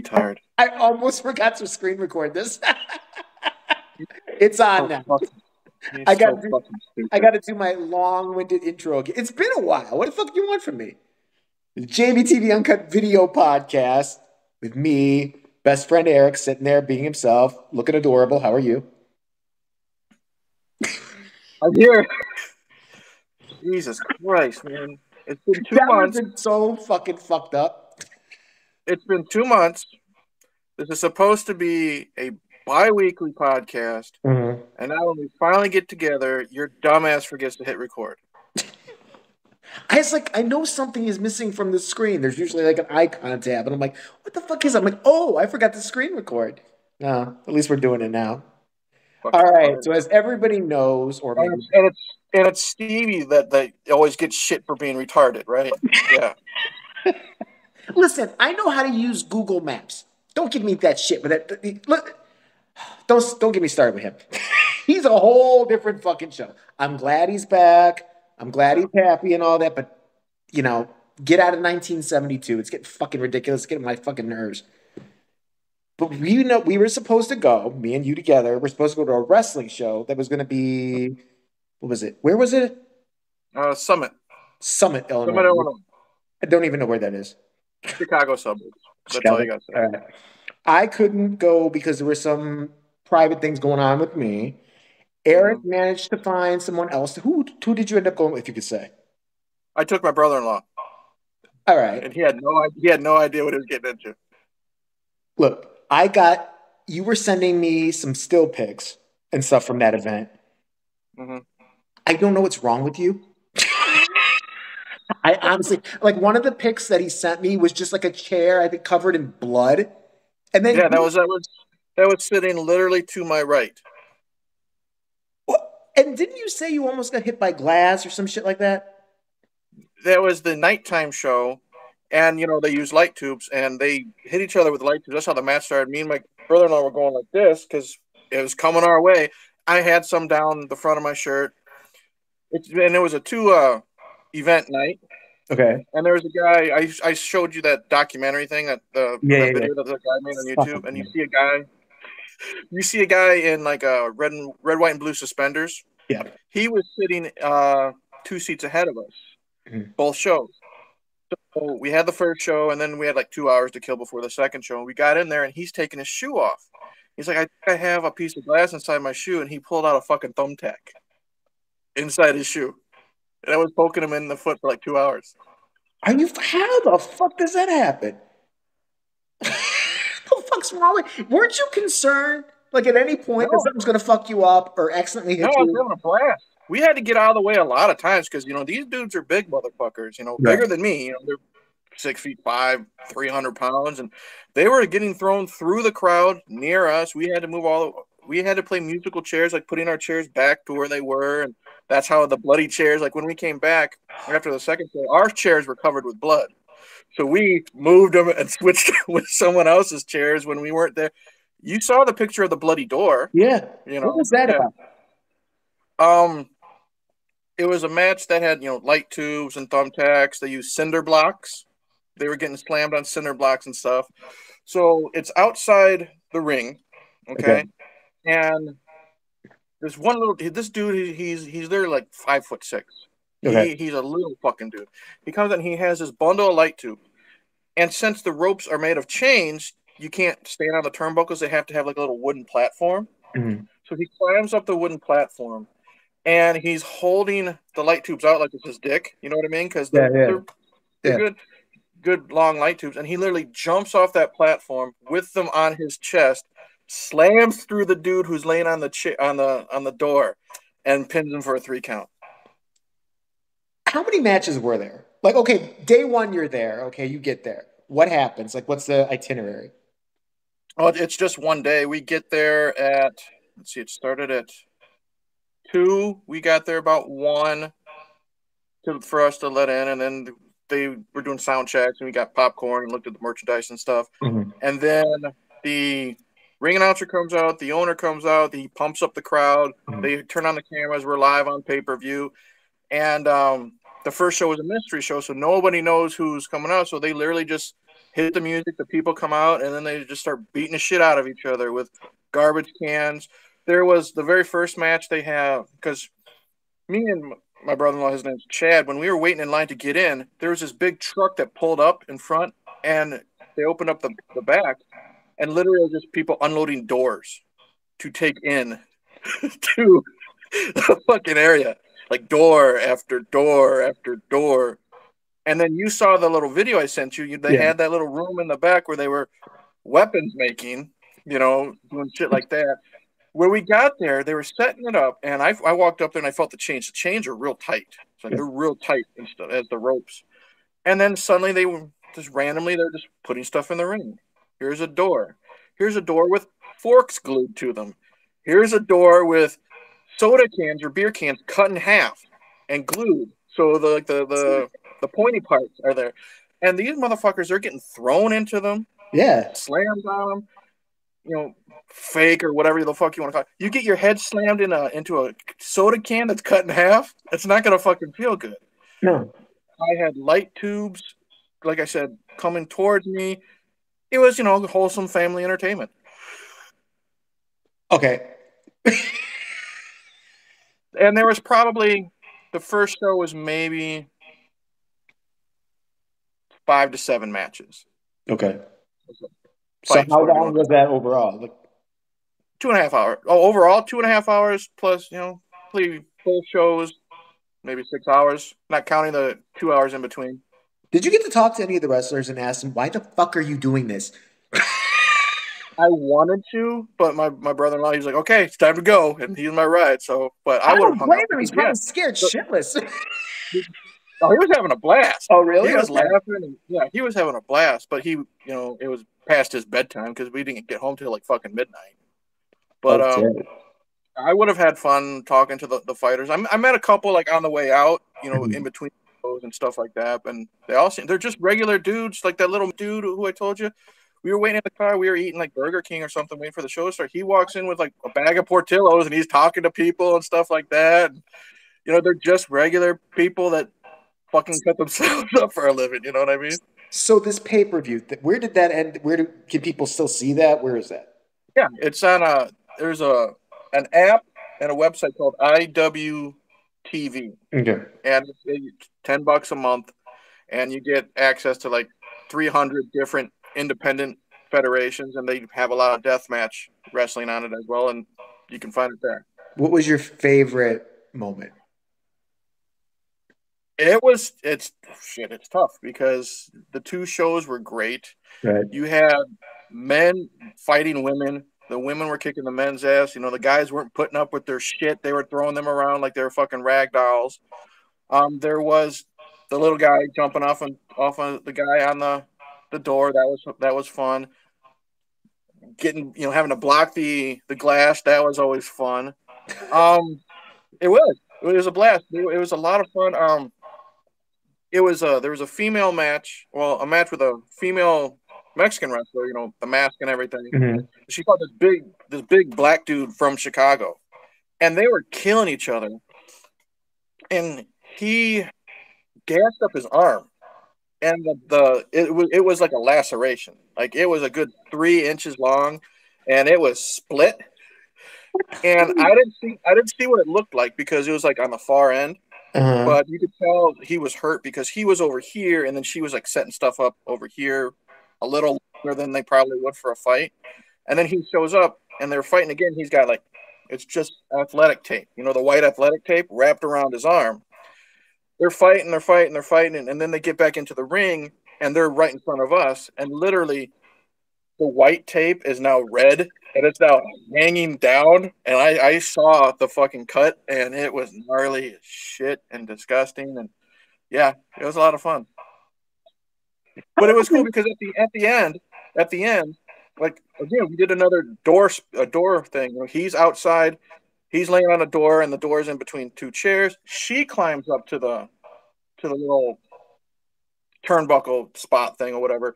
retard. I almost forgot to screen record this. it's on oh, now. I gotta so do- I got to do my long-winded intro again. It's been a while. What the fuck do you want from me? The JVTV Uncut Video Podcast with me, best friend Eric, sitting there being himself, looking adorable. How are you? I'm here. Jesus Christ, man! It's been two That months. was so fucking fucked up. It's been two months. This is supposed to be a bi-weekly podcast, mm-hmm. and now when we finally get together, your dumbass forgets to hit record. I was like, I know something is missing from the screen. There's usually like an icon tab, and I'm like, what the fuck is? That? I'm like, oh, I forgot to screen record. No, at least we're doing it now. Fucking All right. So as everybody knows, or and maybe it's, and it's and it's Stevie that that always gets shit for being retarded, right? Yeah. Listen, I know how to use Google Maps. Don't give me that shit with that. Look, don't don't get me started with him. he's a whole different fucking show. I'm glad he's back. I'm glad he's happy and all that, but you know, get out of 1972. It's getting fucking ridiculous. It's getting my fucking nerves. But we know we were supposed to go, me and you together. We're supposed to go to a wrestling show that was going to be, what was it? Where was it? Uh, Summit, Summit, Illinois. Summit, Illinois, I don't even know where that is. Chicago suburbs. That's all you got to say. All right. I couldn't go because there were some private things going on with me. Eric Mm-hmm. managed to find someone else. Who who did you end up going with? If you could say. I took my brother-in-law, All right. and he had no he had no idea what he was getting into. Look, I got. You were sending me some still pics and stuff from that event. Mhm. I don't know what's wrong with you. I honestly like one of the pics that he sent me was just like a chair, I think, covered in blood. And then Yeah, that was that was that was sitting literally to my right. And didn't you say you almost got hit by glass or some shit like that? That was the nighttime show, and you know they use light tubes, and they hit each other with light tubes. That's how the match started. Me and my brother-in-law were going like this because it was coming our way. I had some down the front of my shirt. It's and it was a two uh event night. Okay. And there was a guy I, I showed you that documentary thing that the, Yeah, that yeah, video that the guy made on YouTube, and you yeah. see a guy, you see a guy in like a red and red, white, and blue suspenders. Yeah. He was sitting uh, two seats ahead of us, Mhm. both shows. So we had the first show, and then we had like two hours to kill before the second show. We got in there, and he's taking his shoe off. He's like, I think I have a piece of glass inside my shoe, and he pulled out a fucking thumbtack inside his shoe. And I was poking him in the foot for like two hours. Are you? How the fuck does that happen? the fuck's wrong with? Weren't you concerned, like at any point, that something's gonna fuck you up or accidentally hit No, I was you? having a blast. We had to get out of the way a lot of times because you know these dudes are big motherfuckers. You know, bigger than me. You know, they're six feet five, three hundred pounds, and they were getting thrown through the crowd near us. We had to move all. We had to play musical chairs, like putting our chairs back to where they were, and that's how the bloody chairs. Like when we came back after the second show, our chairs were covered with blood. So we moved them and switched with someone else's chairs when we weren't there. You saw the picture of the bloody door. Yeah. You know what was that about? Um, it was a match that had you know light tubes and thumbtacks. They used cinder blocks. They were getting slammed on cinder blocks and stuff. So it's outside the ring, okay? Okay. And there's one little this dude. He's he's there like five foot six. Okay. He, he's a little fucking dude. He comes in. He has his bundle of light tube, and since the ropes are made of chains, you can't stand on the turnbuckles. They have to have like a little wooden platform. Mhm. So he climbs up the wooden platform and he's holding the light tubes out like it's his dick. You know what I mean? Because they're, yeah. they're, they're Yeah. good, good long light tubes. And he literally jumps off that platform with them on his chest, slams through the dude who's laying on the chi- on the on the door, and pins him for a three count. How many matches were there? Like, okay, day one, you're there. Okay, you get there. What happens? Like, what's the itinerary? Oh, it's just one day. We get there at let's see, it started at two. We got there about one to, for us to let in, and then they were doing sound checks, and we got popcorn and looked at the merchandise and stuff. Mhm. And then the ring announcer comes out, the owner comes out, he pumps up the crowd. Mhm. They turn on the cameras. We're live on pay per view, and um, the first show was a mystery show, so nobody knows who's coming out. So they literally just hit the music, the people come out, and then they just start beating the shit out of each other with garbage cans. There was the very first match they have because me and my brother-in-law, his name's Chad. When we were waiting in line to get in, there was this big truck that pulled up in front, and they opened up the, the back, and literally just people unloading doors to take in to the fucking area, like door after door after door. And then you saw the little video I sent you. They Yeah. had that little room in the back where they were weapons making, you know, doing shit like that. When we got there, they were setting it up, and I, I walked up there and I felt the chains. The chains are real tight. It's like Yeah. they're real tight and stuff as the ropes. And then suddenly they were just randomly they're just putting stuff in the ring. Here's a door. Here's a door with forks glued to them. Here's a door with soda cans or beer cans cut in half and glued. So the like the the, the pointy parts are there. And these motherfuckers are getting thrown into them, Yeah. slammed on them, you know, fake or whatever the fuck you want to call it. You get your head slammed in a into a soda can that's cut in half. It's not gonna fucking feel good. No. I had light tubes, like I said, coming towards me. It was, you know, wholesome family entertainment. Okay. And there was probably the first show was maybe five to seven matches. Okay. So how long was that overall? Like, Two and a half hours. Oh, overall, two and a half hours plus, you know, probably full shows, maybe six hours, not counting the two hours in between. Did you get to talk to any of the wrestlers and ask them why the fuck are you doing this? I wanted to, but my, my brother in law, he was like, okay, it's time to go. And he's my ride. So, but I, I would have hung him. He's Yeah. probably scared So- shitless. Oh, he was having a blast. oh, really? He was Okay. laughing. And, yeah, he was having a blast. But he, you know, it was past his bedtime because we didn't get home till like fucking midnight. But um, I would have had fun talking to the, the fighters. I, I met a couple like on the way out, you know, Mhm. in between and stuff like that. And they all seem they're just regular dudes, like that little dude who I told you. We were waiting in the car. We were eating like Burger King or something, waiting for the show to start. He walks in with like a bag of Portillos and he's talking to people and stuff like that. And, you know, they're just regular people that fucking cut themselves up for a living. You know what I mean? So this pay per view, where did that end? Where do can people still see that? Where is that? Yeah, it's on a there's a an app and a website called IWTV. Okay. and it's 10 bucks a month and you get access to like 300 different independent federations and they have a lot of death match wrestling on it as well and you can find it there What was your favorite moment? it was it's shit it's tough because the two shows were great Right. you had men fighting women the women were kicking the men's ass. You know the guys weren't putting up with their shit. They were throwing them around like they were fucking rag dolls. Um there was the little guy jumping off and off of the guy on the the door. That was that was fun. Getting you know having to block the the glass. That was always fun. Um it was it was a blast. It was a lot of fun. Um it was a there was a female match. Well a match with a female mexican wrestler you know the mask and everything Mhm. she fought this big this big black dude from Chicago, and they were killing each other. And he gassed up his arm, and the, the it was it was like a laceration, like it was a good three inches long, and it was split. And I didn't see I didn't see what it looked like because it was like on the far end, Uh-huh. but you could tell he was hurt because he was over here, and then she was like setting stuff up over here, a little longer than they probably would for a fight. And then he shows up, and they're fighting again. He's got like, it's just athletic tape, you know, the white athletic tape wrapped around his arm. They're fighting, they're fighting, they're fighting, and, then they get back into the ring, and they're right in front of us, and literally, the white tape is now red, and it's now hanging down. And I, I saw the fucking cut, and it was gnarly as shit and disgusting, and yeah, it was a lot of fun. But it was cool because at the at the end, at the end, like again, we did another door a door thing. He's outside, he's laying on a door, and the door's in between two chairs. She climbs up to the to the little turnbuckle spot thing or whatever,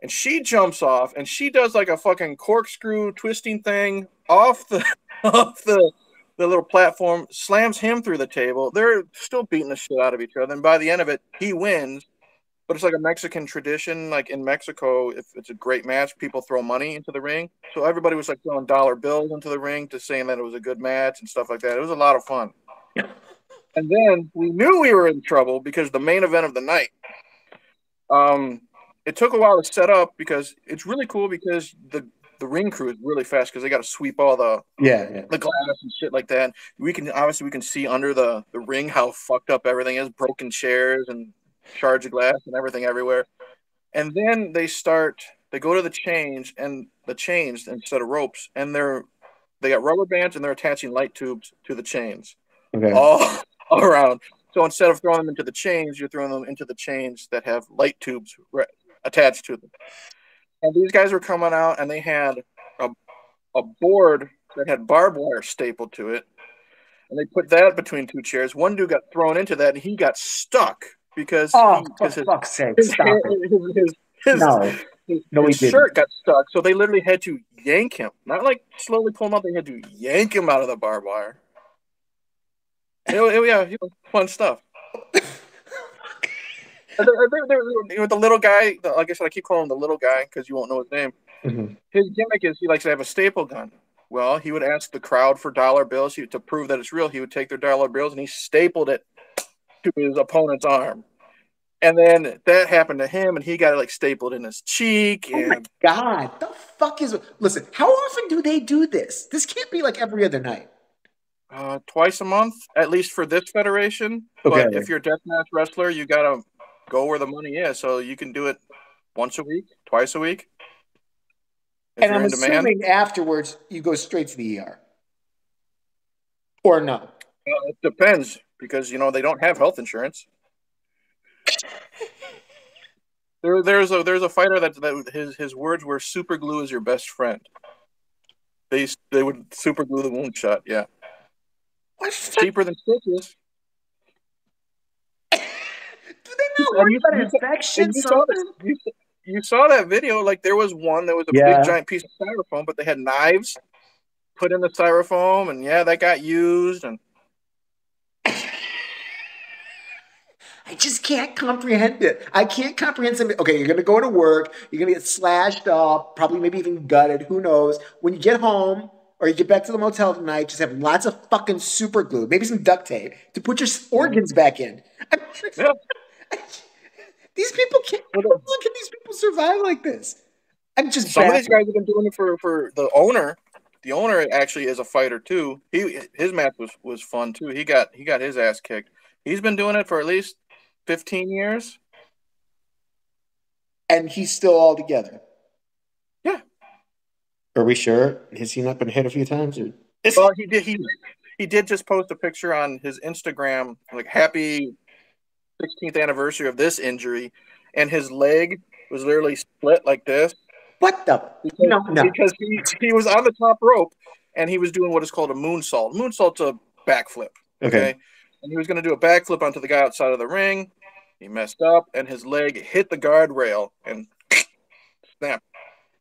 and she jumps off and she does like a fucking corkscrew twisting thing off the off the the little platform, slams him through the table. They're still beating the shit out of each other, and by the end of it, he wins. But it's like a Mexican tradition. Like in Mexico, if it's a great match, people throw money into the ring. So everybody was like throwing dollar bills into the ring to saying that it was a good match and stuff like that. It was a lot of fun. and then we knew we were in trouble because the main event of the night. Um, it took a while to set up because it's really cool because the the ring crew is really fast because they got to sweep all the Yeah, yeah. the glass and shit like that. We can obviously we can see under the the ring how fucked up everything is, broken chairs and shards of glass and everything everywhere. And then they start they go to the change and the chains instead of ropes and they're they got rubber bands and they're attaching light tubes to the chains Okay. all, all around. So instead of throwing them into the chains, you're throwing them into the chains that have light tubes re- attached to them. And these guys were coming out and they had a, a board that had barbed wire stapled to it. And they put that between two chairs. One dude got thrown into that and he got stuck because, Oh, he, for his, fuck's sake! his, Stop hair- it. his, his, his, No, his, No, he his shirt got stuck. So they literally had to yank him. Not like slowly pull him out, they had to yank him out of the barbed wire. It, it- yeah, it fun stuff. And they're- they're- they're- the little guy, like I said, I keep calling him the little guy because you won't know his name. Mhm. His gimmick is he likes to have a staple gun. Well, he would ask the crowd for dollar bills he, to prove that it's real. He would take their dollar bills and he stapled it to his opponent's arm. And then that happened to him, and he got it like stapled in his cheek. Oh my god! The fuck is? Listen, how often do they do this? This can't be like every other night. uh, twice a month, at least for this federation. But if you're a deathmatch wrestler, you gotta go where the money is. So you can do it once a week, twice a week. If and I'm in demand. assuming afterwards you go straight to the ER, or no? Well, it depends because you know they don't have health insurance. There, there's a there's a fighter that, that his his words were super glue is your best friend. They they would super glue the wound shot. Yeah, What fuck? cheaper than stitches. Do they not worry you- about you- infection? You saw, you, you saw that video. Like there was one that was a Yeah. big giant piece of styrofoam, but they had knives put in the styrofoam, and yeah, that got used. And I just can't comprehend it. I can't comprehend something. Okay, you're gonna go to work, you're gonna get slashed up, probably maybe even gutted, who knows. When you get home or you get back to the motel tonight, just have lots of fucking super glue, maybe some duct tape to put your organs back in. I mean, Yeah. these people can't long can these people survive like this? I'm just some of these guys have been doing it for for the owner. The owner actually is a fighter too. He his match was was fun too. He got he got his ass kicked. He's been doing it for at least fifteen years. and he's still all together. Yeah. Are we sure? Has he not been hit a few times? Or? Well, he did. He he did just post a picture on his Instagram, like happy 16th anniversary of this injury, and his leg was literally split like this What the? because, No, no. because he, he was on the top rope and he was doing what is called a moonsault. Moonsault's a backflip. Okay. And he was going to do a backflip onto the guy outside of the ring. He messed up, and his leg hit the guardrail and snap.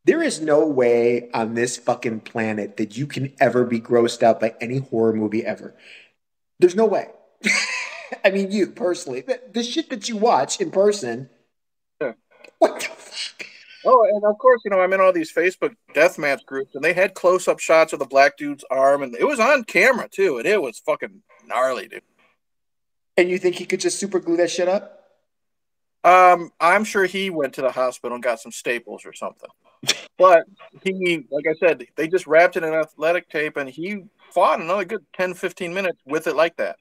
There is no way on this fucking planet that you can ever be grossed out by any horror movie ever. There's no way. I mean, you personally, the, the shit that you watch in person. Yeah. What the fuck? Oh, and of course, you know, I'm in all these Facebook deathmatch groups, and they had close up shots of the black dude's arm, and it was on camera, too, and it was fucking gnarly, dude. And you think he could just super glue that shit up? Um, I'm sure he went to the hospital and got some staples or something. But he, like I said, they just wrapped it in athletic tape and he fought another good 10, 15 minutes with it like that.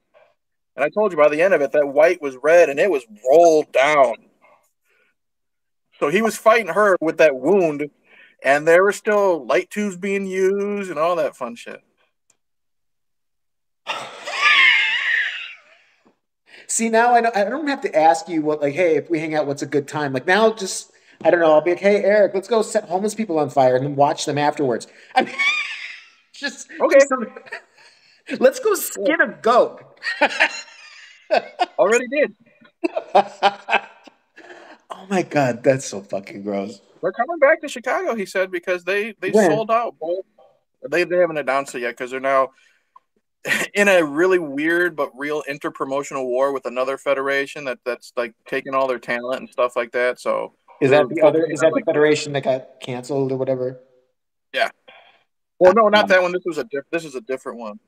And I told you by the end of it, that white was red and it was rolled down. So he was fighting her with that wound, and there were still light tubes being used and all that fun shit. See, now I don't, I don't have to ask you what, like, hey, if we hang out, what's a good time? Like, now just, I don't know, I'll be like, hey, Eric, let's go set homeless people on fire and then watch them afterwards. I mean, just, Okay. just let's go skin a goat. Already did. oh my God, that's so fucking gross. They're coming back to Chicago, he said, because they they When? sold out both. They, they haven't announced it yet because they're now in a really weird but real interpromotional war with another federation that that's like taking all their talent and stuff like that. So is that the other? Is that the federation that got canceled or whatever? Yeah. Well, no, not that one. This was a diff- this is a different one.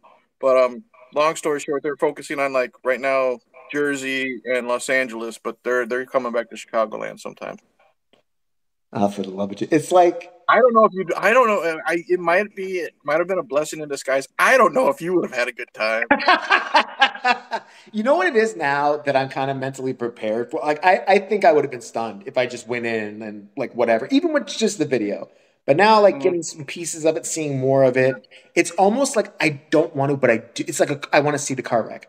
But um, long story short, they're focusing on like right now Jersey and Los Angeles, but they're they're coming back to Chicagoland sometime. Oh, for the love of you! It's like I don't know if you. I don't know. I it might be. It might have been a blessing in disguise. I don't know if you would have had a good time. you know what it is now that I'm kind of mentally prepared for. Like I, I think I would have been stunned if I just went in and like whatever, even with just the video. But now, like mm-hmm. getting some pieces of it, seeing more of it, it's almost like I don't want to, but I do. It's like a, I want to see the car wreck.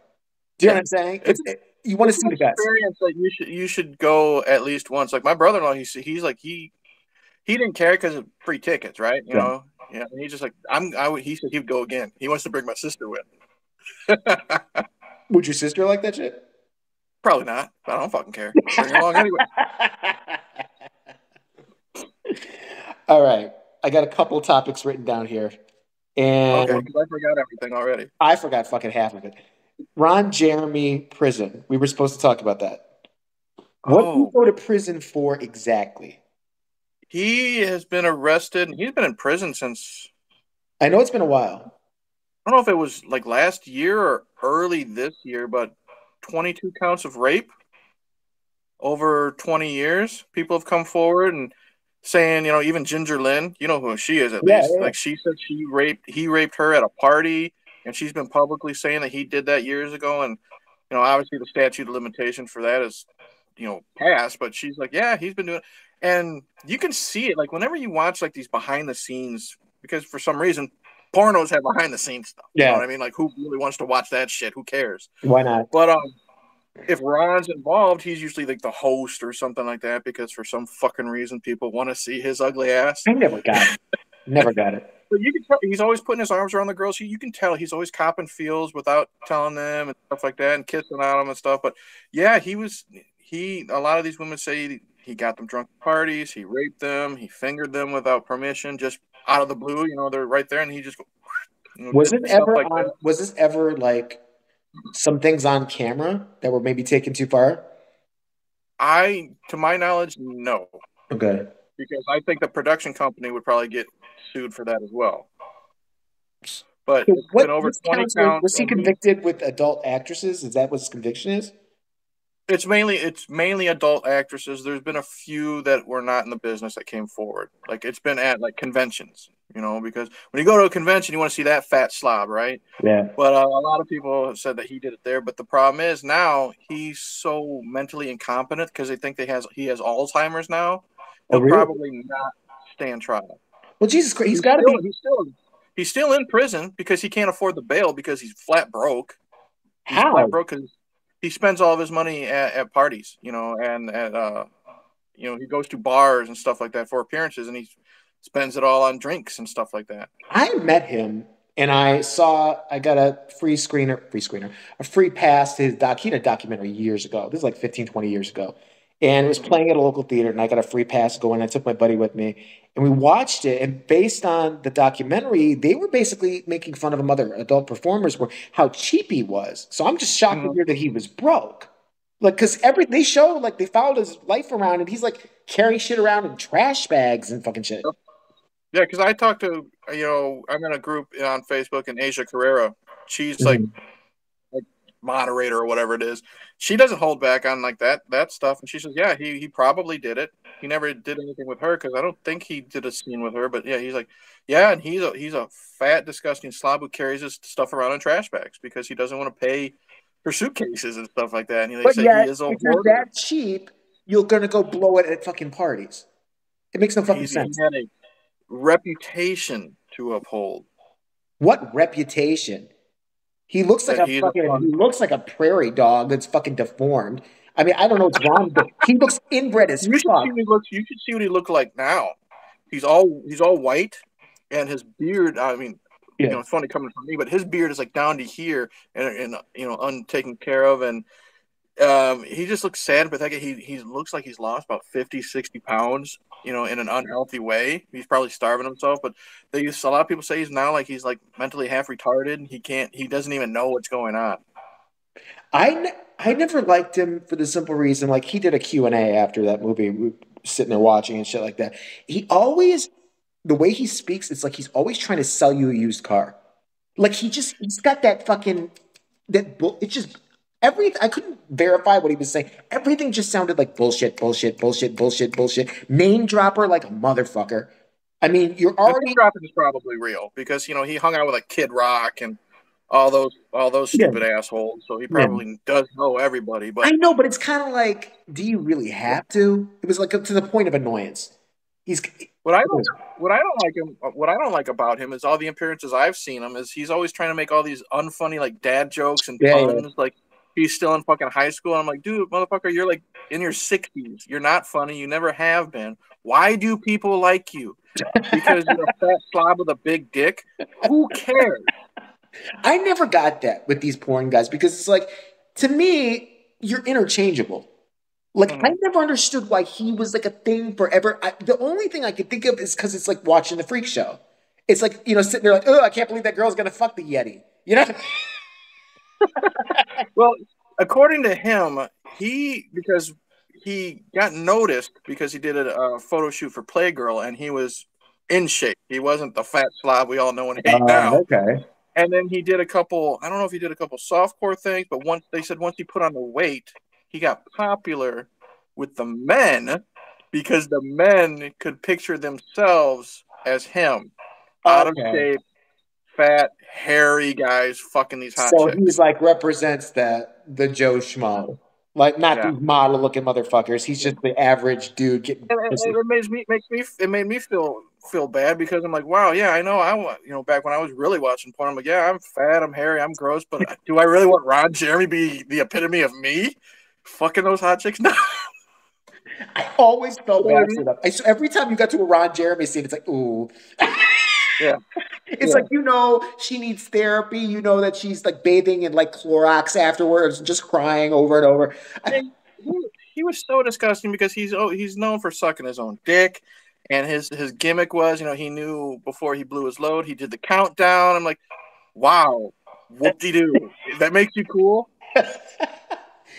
Do you know what I'm saying? It's, it, you want to see the guys. Experience that you should you should go at least once. Like my brother-in-law, he's he's like he he didn't care because of free tickets, right? You yeah. know, yeah. And he's just like I'm. I would. He said he would go again. He wants to bring my sister with. would your sister like that shit? Probably not. I don't fucking care. Bring her along anyway. All right, I got a couple topics written down here, and okay, I forgot everything already. I forgot fucking half of it. Ron Jeremy prison. We were supposed to talk about that. What oh. do you oh. go to prison for exactly? He has been arrested. He's been in prison since. I know it's been a while. I don't know if it was like last year or early this year, but 22 counts of rape over 20 years. People have come forward and saying, you know, even Ginger Lynn, you know who she is at yeah, least. Yeah. Like she said she raped, he raped her at a party, and she's been publicly saying that he did that years ago. And, you know, obviously the statute of limitation for that is, you know, passed, but she's like, yeah, he's been doing and you can see it like whenever you watch like these behind the scenes because for some reason pornos have behind the scenes stuff. Yeah. You know what I mean? Like who really wants to watch that shit? Who cares? Why not? But um if Ron's involved, he's usually like the host or something like that because for some fucking reason people want to see his ugly ass. I never got it. never got it. But you can tell he's always putting his arms around the girls. You can tell he's always copping feels without telling them and stuff like that and kissing on them and stuff. But yeah, he was he a lot of these women say he got them drunk parties. He raped them. He fingered them without permission, just out of the blue. You know, they're right there, and he just. You know, was it ever? Like on, was this ever like some things on camera that were maybe taken too far? I, to my knowledge, no. Okay. Because I think the production company would probably get sued for that as well. But so what, over twenty counts. Was he convicted with adult actresses? Is that what his conviction is? It's mainly it's mainly adult actresses. There's been a few that were not in the business that came forward. Like it's been at like conventions, you know, because when you go to a convention, you want to see that fat slob, right? Yeah. But uh, a lot of people have said that he did it there. But the problem is now he's so mentally incompetent because they think they has he has Alzheimer's now. Oh, He'll oh, really? probably not stand trial. Well, Jesus Christ, he's, he's got to be. He's still he's still in prison because he can't afford the bail because he's flat broke. He's How? Flat broke because he spends all of his money at, at parties, you know, and at uh, you know, he goes to bars and stuff like that for appearances, and he spends it all on drinks and stuff like that. I met him and I saw I got a free screener, free screener, a free pass to his doc. He had a documentary years ago. This is like 15, 20 years ago. And it was playing at a local theater, and I got a free pass going. I took my buddy with me, and we watched it. And based on the documentary, they were basically making fun of him. Other adult performers were how cheap he was. So I'm just shocked mm-hmm. to hear that he was broke. Like, because every they show like they followed his life around, and he's like carrying shit around in trash bags and fucking shit. Yeah, because I talked to you know I'm in a group on Facebook, and Asia Carrera, she's mm-hmm. like moderator or whatever it is. She doesn't hold back on like that that stuff, and she says, "Yeah, he he probably did it. He never did anything with her because I don't think he did a scene with her. But yeah, he's like, yeah, and he's a he's a fat, disgusting slob who carries his stuff around in trash bags because he doesn't want to pay for suitcases and stuff like that. And he, but yeah, he is if you're that cheap, you're gonna go blow it at fucking parties. It makes no fucking he's, sense. He had a reputation to uphold. What reputation? He looks like a fucking. He looks like a prairie dog that's fucking deformed. I mean, I don't know what's wrong, but he looks inbred as you fuck. Should see what he looks, you should see what he looked like now. He's all he's all white, and his beard. I mean, yeah. you know, it's funny coming from me, but his beard is like down to here, and and you know, untaken care of, and um, he just looks sad, but he he looks like he's lost about 50, 60 pounds, you know, in an unhealthy way. He's probably starving himself, but they used a lot of people say he's now like he's like mentally half retarded. He can't, he doesn't even know what's going on. I, I never liked him for the simple reason, like he did a Q and A after that movie, sitting there watching and shit like that. He always, the way he speaks, it's like he's always trying to sell you a used car. Like he just, he's got that fucking, that, it's just Every I couldn't verify what he was saying. Everything just sounded like bullshit, bullshit, bullshit, bullshit, bullshit. Name dropper like a motherfucker. I mean, you're already dropping is probably real because you know he hung out with like Kid Rock and all those all those stupid yeah. assholes. So he probably yeah. does know everybody. But I know, but it's kind of like, do you really have to? It was like to the point of annoyance. He's what I don't what I don't like him uh, what I don't like about him is all the appearances I've seen him is he's always trying to make all these unfunny like dad jokes and yeah, puns like he's still in fucking high school. I'm like, dude, motherfucker, you're like in your 60s. You're not funny. You never have been. Why do people like you? Because you're a fat slob with a big dick? Who cares? I never got that with these porn guys because it's like, to me, you're interchangeable. Like mm-hmm. I never understood why he was like a thing forever. I, the only thing I could think of is because it's like watching the freak show. It's like you know sitting there like, oh, I can't believe that girl's gonna fuck the Yeti. You know? Well, according to him, he because he got noticed because he did a, a, photo shoot for Playgirl and he was in shape. He wasn't the fat slob we all know and hate uh, now. Okay. And then he did a couple. I don't know if he did a couple softcore things, but once they said once he put on the weight, he got popular with the men because the men could picture themselves as him, out okay. of shape, fat, hairy guys fucking these hot. Chicks. So chicks. he's like represents that the Joe Schmo. Like not yeah. these model looking motherfuckers. He's just the average dude getting. And, and it makes me makes me it made me feel feel bad because I'm like, wow, yeah, I know. I want you know back when I was really watching porn, I'm like, yeah, I'm fat, I'm hairy, I'm gross, but do I really want Ron Jeremy be the epitome of me? Fucking those hot chicks? No. I always felt bad for them. I, so every time you got to a Ron Jeremy scene, it's like, ooh. yeah. It's yeah. like you know she needs therapy. You know that she's like bathing in like Clorox afterwards, just crying over and over. he, he was so disgusting because he's oh he's known for sucking his own dick, and his his gimmick was you know he knew before he blew his load he did the countdown. I'm like, wow, whoop de doo. that makes you cool.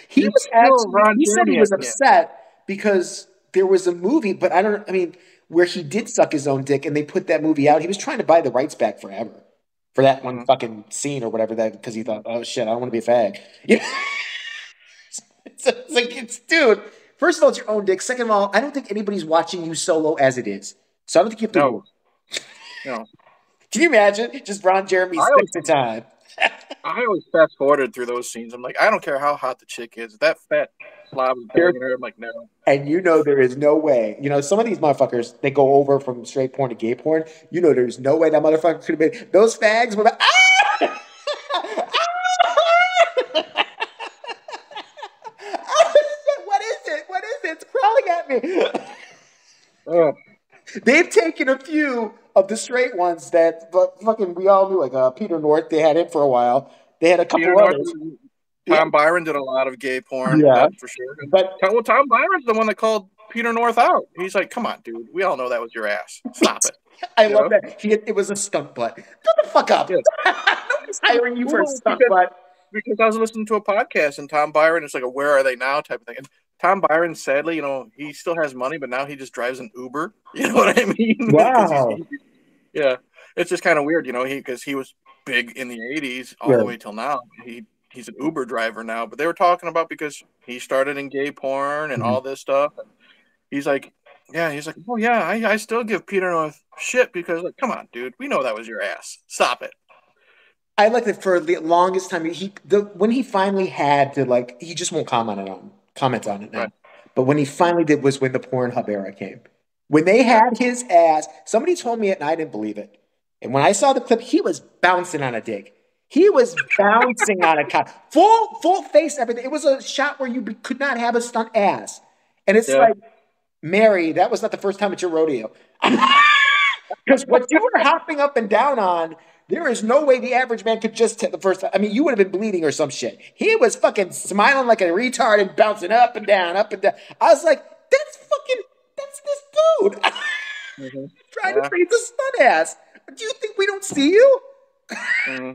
he He's was actually, he said he was upset because there was a movie, but I don't. I mean where he did suck his own dick and they put that movie out. He was trying to buy the rights back forever for that one mm-hmm. fucking scene or whatever that because he thought, oh shit, I don't want to be a fag. Yeah. it's, it's like it's dude. First of all, it's your own dick. Second of all, I don't think anybody's watching you solo as it is. So I don't think you have to. No. no. Can you imagine just Ron Jeremy six the time? I always fast forwarded through those scenes. I'm like, I don't care how hot the chick is. That fat slob is her. I'm like, no. And you know there is no way. You know, some of these motherfuckers, they go over from straight porn to gay porn. You know there's no way that motherfucker could have been those fags were like, ah! what is it? What is it? It's crawling at me. Oh. They've taken a few of the straight ones that but fucking we all knew, like uh, Peter North. They had him for a while. They had a couple Peter others. North, Tom. Byron did a lot of gay porn. Yeah, for sure. But well, Tom Byron's the one that called Peter North out. He's like, "Come on, dude. We all know that was your ass. Stop it." I you love know? that. He, it was a stunt butt. Shut the fuck up. Yeah. Nobody's hiring you for a stunt because, butt. Because I was listening to a podcast and Tom Byron is like a "Where are they now?" type of thing. And Tom Byron, sadly, you know, he still has money, but now he just drives an Uber. You know what I mean? Wow. Yeah, it's just kind of weird, you know, he because he was big in the '80s all yeah. the way till now. He he's an Uber driver now, but they were talking about because he started in gay porn and mm-hmm. all this stuff. He's like, yeah, he's like, oh yeah, I, I still give Peter North shit because like, come on, dude, we know that was your ass. Stop it. I like that for the longest time. He the when he finally had to like, he just won't comment on comment on it now. Right. But when he finally did was when the Pornhub era came. When they had his ass, somebody told me it and I didn't believe it. And when I saw the clip, he was bouncing on a dick. He was bouncing on a car, full full face, everything. It was a shot where you could not have a stunt ass, and it's yeah. like, Mary, that was not the first time at your rodeo, because what you were hopping up and down on There is no way the average man could just hit the first time. I mean, you would have been bleeding or some shit. He was fucking smiling like a retard and bouncing up and down, up and down. I was like, that's fucking, that's this dude. Mm-hmm. Trying yeah. to face a stunt ass. Do you think we don't see you? Mm-hmm.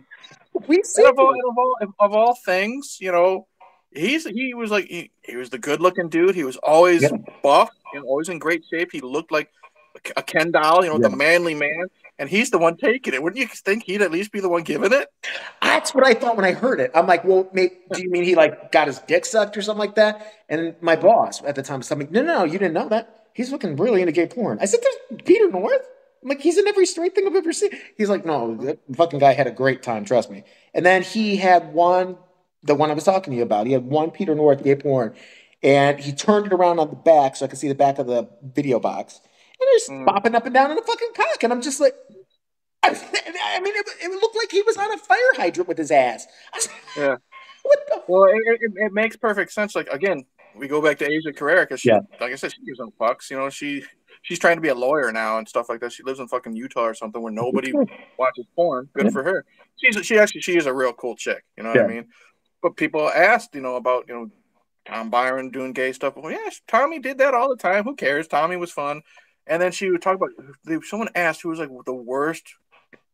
we see of all, of all, of all things, you know, he's he was like he, he was the good looking dude. He was always yeah. buff and always in great shape. He looked like a Ken doll, you know, yeah. the manly man. And he's the one taking it. Wouldn't you think he'd at least be the one giving it? That's what I thought when I heard it. I'm like, well, mate, do you mean he like got his dick sucked or something like that? And my boss at the time was like, no, no, no, you didn't know that. He's looking really into gay porn. I said, there's Peter North. I'm like, he's in every straight thing I've ever seen. He's like, no, that fucking guy had a great time, trust me. And then he had one the one I was talking to you about. He had one Peter North gay porn, and he turned it around on the back so I could see the back of the video box, and he's mm. bopping up and down on the fucking cock, and I'm just like. I, I mean, it, it, looked like he was on a fire hydrant with his ass. yeah. What the? Well, it, it, it, makes perfect sense. Like again, we go back to Asia Carrera because she, yeah. like I said, she gives no fucks. You know, she she's trying to be a lawyer now and stuff like that. She lives in fucking Utah or something where nobody watches porn. Good yeah. for her. She's she actually she is a real cool chick. You know what yeah. I mean? but people asked, you know, about you know Tom Byron doing gay stuff. Well, yeah, Tommy did that all the time. Who cares? Tommy was fun. And then she would talk about someone asked who was like the worst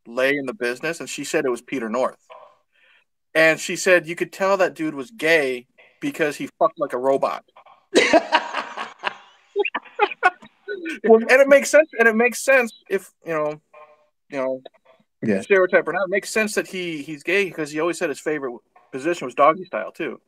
lay in the business, and she said it was Peter North. And she said you could tell that dude was gay because he fucked like a robot. and it makes sense. And it makes sense if you know, you know, yeah. stereotype or not. It makes sense that he he's gay because he always said his favorite position was doggy style too.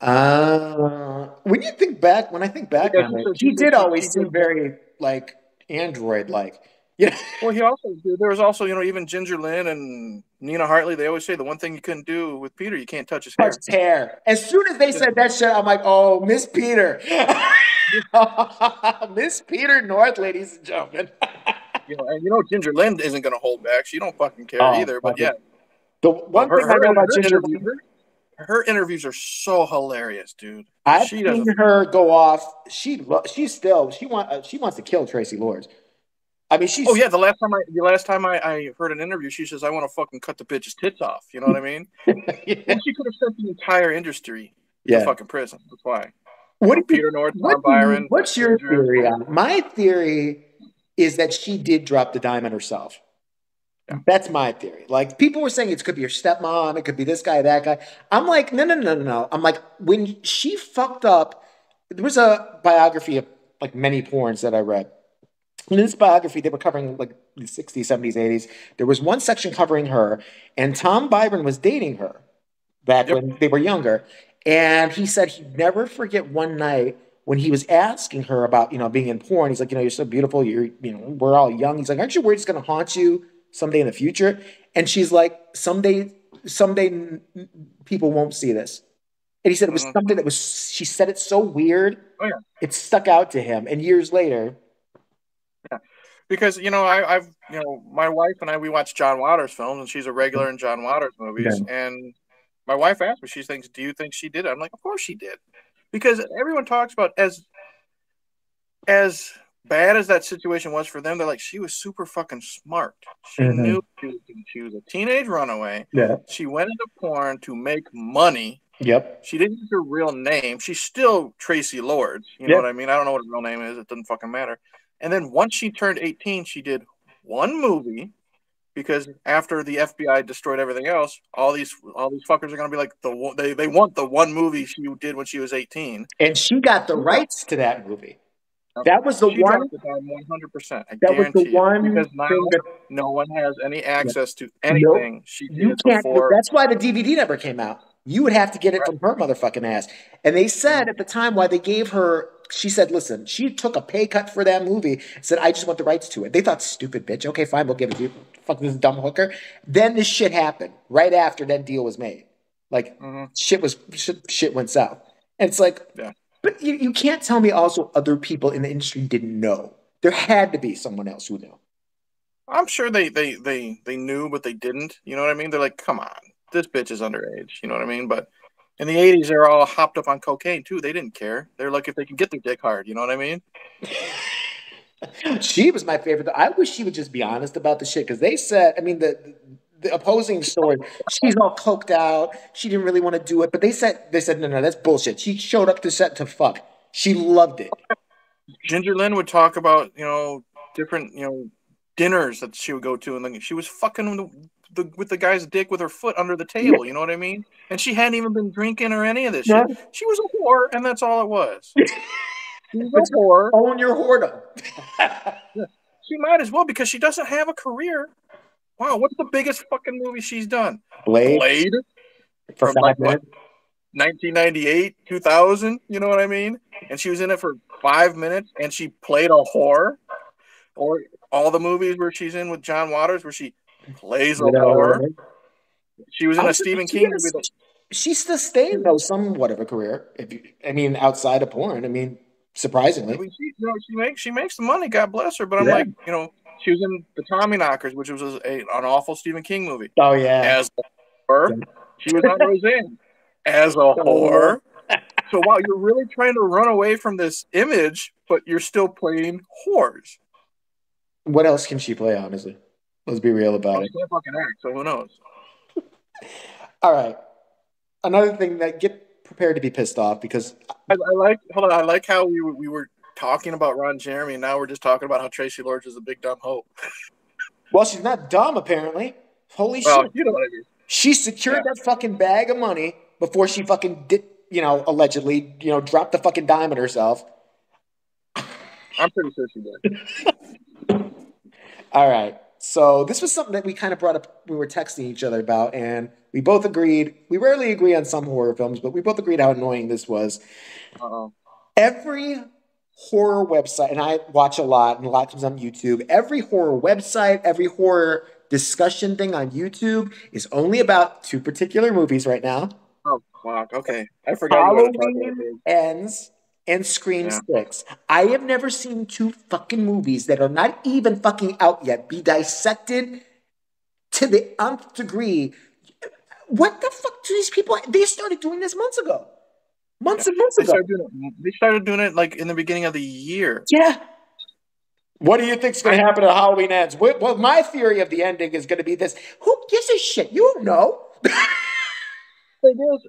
Uh, when you think back, when I think back yeah, on it, he did always seem very like android like. Yeah. Well, he also there was also you know even Ginger Lynn and Nina Hartley. They always say the one thing you couldn't do with Peter, you can't touch his hair. Touch hair. As soon as they said that shit, I'm like, oh, Miss Peter, Miss Peter North, ladies and gentlemen. you know, and you know Ginger Lynn isn't going to hold back. She don't fucking care oh, either. But yeah, the one her, thing her, I know about Ginger Lynn, her interviews are so hilarious, dude. I've she seen her go off. She she's still she want uh, she wants to kill Traci Lords. I mean, she's. Oh yeah, the last time I the last time I, I heard an interview, she says, "I want to fucking cut the bitch's tits off." You know what I mean? yeah. And she could have sent the entire industry yeah. to fucking prison. That's why. What you know, Peter North, Tom Byron. what's your theory on? My theory is that she did drop the diamond herself. Yeah. That's my theory. Like people were saying it could be your stepmom, it could be this guy, that guy. I'm like, no, no, no, no, no. I'm like, when she fucked up, there was a biography of like many porns that I read. In this biography, they were covering like the 60s, 70s, 80s. There was one section covering her, and Tom Byron was dating her back yep. when they were younger. And he said he'd never forget one night when he was asking her about, you know, being in porn. He's like, you know, you're so beautiful. You're, you know, we're all young. He's like, aren't you worried it's going to haunt you someday in the future. And she's like, someday, someday people won't see this. And he said it was mm-hmm. something that was, she said it so weird. Oh, yeah. It stuck out to him. And years later. Because you know, I, have you know, my wife and I we watch John Waters films, and she's a regular in John Waters movies. Yeah. And my wife asked me, she thinks, "Do you think she did it?" I'm like, "Of course she did," because everyone talks about as as bad as that situation was for them, they're like, she was super fucking smart. She mm-hmm. knew she was, she was, a teenage runaway. Yeah. She went into porn to make money. Yep. She didn't use her real name. She's still Traci Lords. You know what I mean? I don't know what her real name is. It doesn't fucking matter. And then once she turned 18, she did one movie because after the FBI destroyed everything else, all these all these fuckers are gonna be like the they they want the one movie she did when she was 18. And she got the rights to that movie. That was the she one. One hundred percent. That was the one because now that, no one has any access to anything. Nope. She you can't. Before. That's why the DVD never came out. You would have to get it right. from her motherfucking ass. And they said mm-hmm. at the time why they gave her. She said, "Listen, she took a pay cut for that movie. Said I just want the rights to it." They thought, "Stupid bitch. Okay, fine, we'll give it to you. Fuck this dumb hooker." Then this shit happened right after that deal was made. Like mm-hmm. shit was shit, shit went south. And it's like, yeah. But you, you can't tell me also other people in the industry didn't know. There had to be someone else who knew. I'm sure they they they they knew, but they didn't. You know what I mean? They're like, come on, this bitch is underage. You know what I mean? But in the '80s, they're all hopped up on cocaine too. They didn't care. They're like, if they can get their dick hard, you know what I mean? she was my favorite. I wish she would just be honest about the shit because they said, I mean, the the opposing story. She's all coked out. She didn't really want to do it, but they said they said no, no, that's bullshit. She showed up to set to fuck. She loved it. Ginger Lynn would talk about you know different you know dinners that she would go to, and then she was fucking the, with the guy's dick with her foot under the table. You know what I mean? And she hadn't even been drinking or any of this Yeah. shit. She was a whore, and that's all it was. she was a whore. Own your whoredom. She might as well because she doesn't have a career. Wow, what's the biggest fucking movie she's done? Blade Blade, for from five like, what, minutes. 1998, 2000. You know what I mean? And she was in it for five minutes, and she played a whore. Or all the movies where she's in with John Waters, where she plays a You know, whore. She was in I'm a Stephen King is. movie. That, She sustained though somewhat of a career. If you, I mean, outside of porn, I mean, I surprisingly. mean, she, you know, she makes she makes the money. God bless her. But I'm Yeah. like, you know, she was in the Tommy Knockers, which was a, an awful Stephen King movie. Oh yeah, as a whore. She was on Roseanne as a oh, whore. So wow, you're really trying to run away from this image, but you're still playing whores. what else can she play? Honestly, let's be real about it. can't fucking act, so who knows? All right, another thing that get prepared to be pissed off because I, I like hold on, I like how we were, we were talking about Ron Jeremy, and now we're just talking about how Traci Lords is a big dumb hoe. well, she's not dumb apparently. Holy Well, shit, you know what I mean. she secured Yeah. that fucking bag of money before she fucking did, you know, allegedly, you know, dropped the fucking diamond herself. I'm pretty sure she did. All right. So this was something that we kind of brought up. We were texting each other about, and we both agreed. We rarely agree on some horror films, but we both agreed how annoying this was. Uh-oh. Every horror website, and I watch a lot, and a lot comes on YouTube. Every horror website, every horror discussion thing on YouTube is only about two particular movies right now: Oh fuck. Okay, I forgot. You wanted to Halloween. Ends and Scream Yeah. Six. I have never seen two fucking movies that are not even fucking out yet be dissected to the nth degree. What the fuck do these people? They started doing this months ago, months and months They ago. started doing it. They started doing it like in the beginning of the year. Yeah. What do you think's going to happen at Halloween Ends? Well, well, my theory of the ending is going to be this. Who gives a shit? You don't know.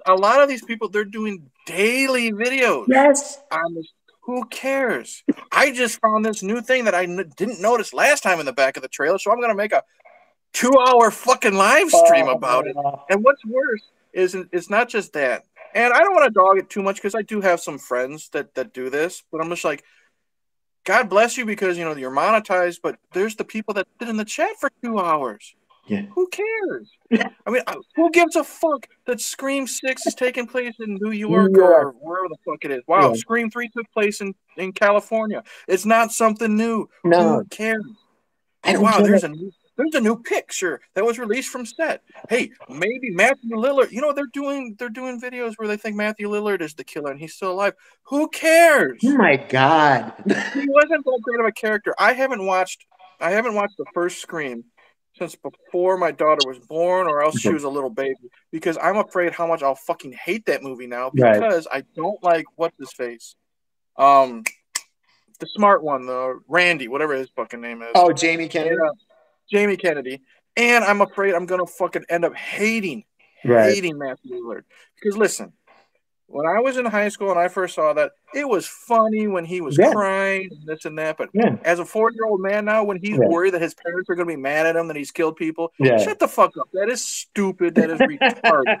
A lot of these people, they're doing daily videos yes. on. Who cares? I just found this new thing that I n- didn't notice last time in the back of the trailer, so I'm going to make a two-hour fucking live stream Oh, about it. And what's worse is it's not just that. And I don't want to dog it too much because I do have some friends that that do this, but I'm just like, God bless you because you know you're monetized, but there's the people that sit in the chat for two hours. Yeah. Who cares? I mean, uh, who gives a fuck that Scream Six is taking place in New York New or wherever the fuck it is? Wow, Yeah. Scream Three took place in in California. It's not something new. No, Who cares? I don't wow, get there's it. a new there's a new picture that was released from set. Hey, maybe Matthew Lillard. You know they're doing they're doing videos where they think Matthew Lillard is the killer and he's still alive. Who cares? Oh my god. he wasn't that great of a character. I haven't watched I haven't watched the first Scream since before my daughter was born, or else she was a little baby. Because I'm afraid how much I'll fucking hate that movie now Right. because I don't like what's his face. Um, the smart one, the Randy, whatever his fucking name is. oh, Jamie Kennedy. Yeah. Jamie Kennedy. And I'm afraid I'm gonna fucking end up hating, Right. hating Matthew Lillard. Because listen, when I was in high school and I first saw that, it was funny when he was Yeah. crying and this and that. But Yeah. as a four year old man now, when he's Yeah. worried that his parents are gonna be mad at him that he's killed people, Yeah. shut the fuck up. That is stupid. That is retarded.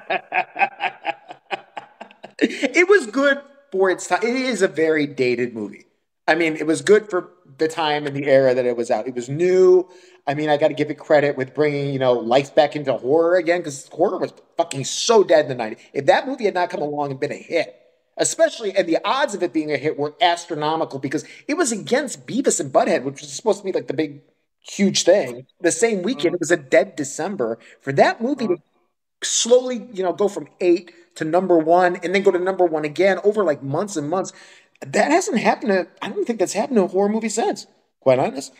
it was good for its time. It is a very dated movie. I mean, it was good for the time and the era that it was out. It was new. I mean, I got to give it credit with bringing, you know, life back into horror again because horror was fucking so dead in the 90s. If that movie had not come along and been a hit, especially, and the odds of it being a hit were astronomical because it was against Beavis and Butthead, which was supposed to be like the big, huge thing. The same weekend, it was a dead December. For that movie to slowly, you know, go from eight to number one and then go to number one again over like months and months. That hasn't happened to, I don't think that's happened to a horror movie since, quite honest.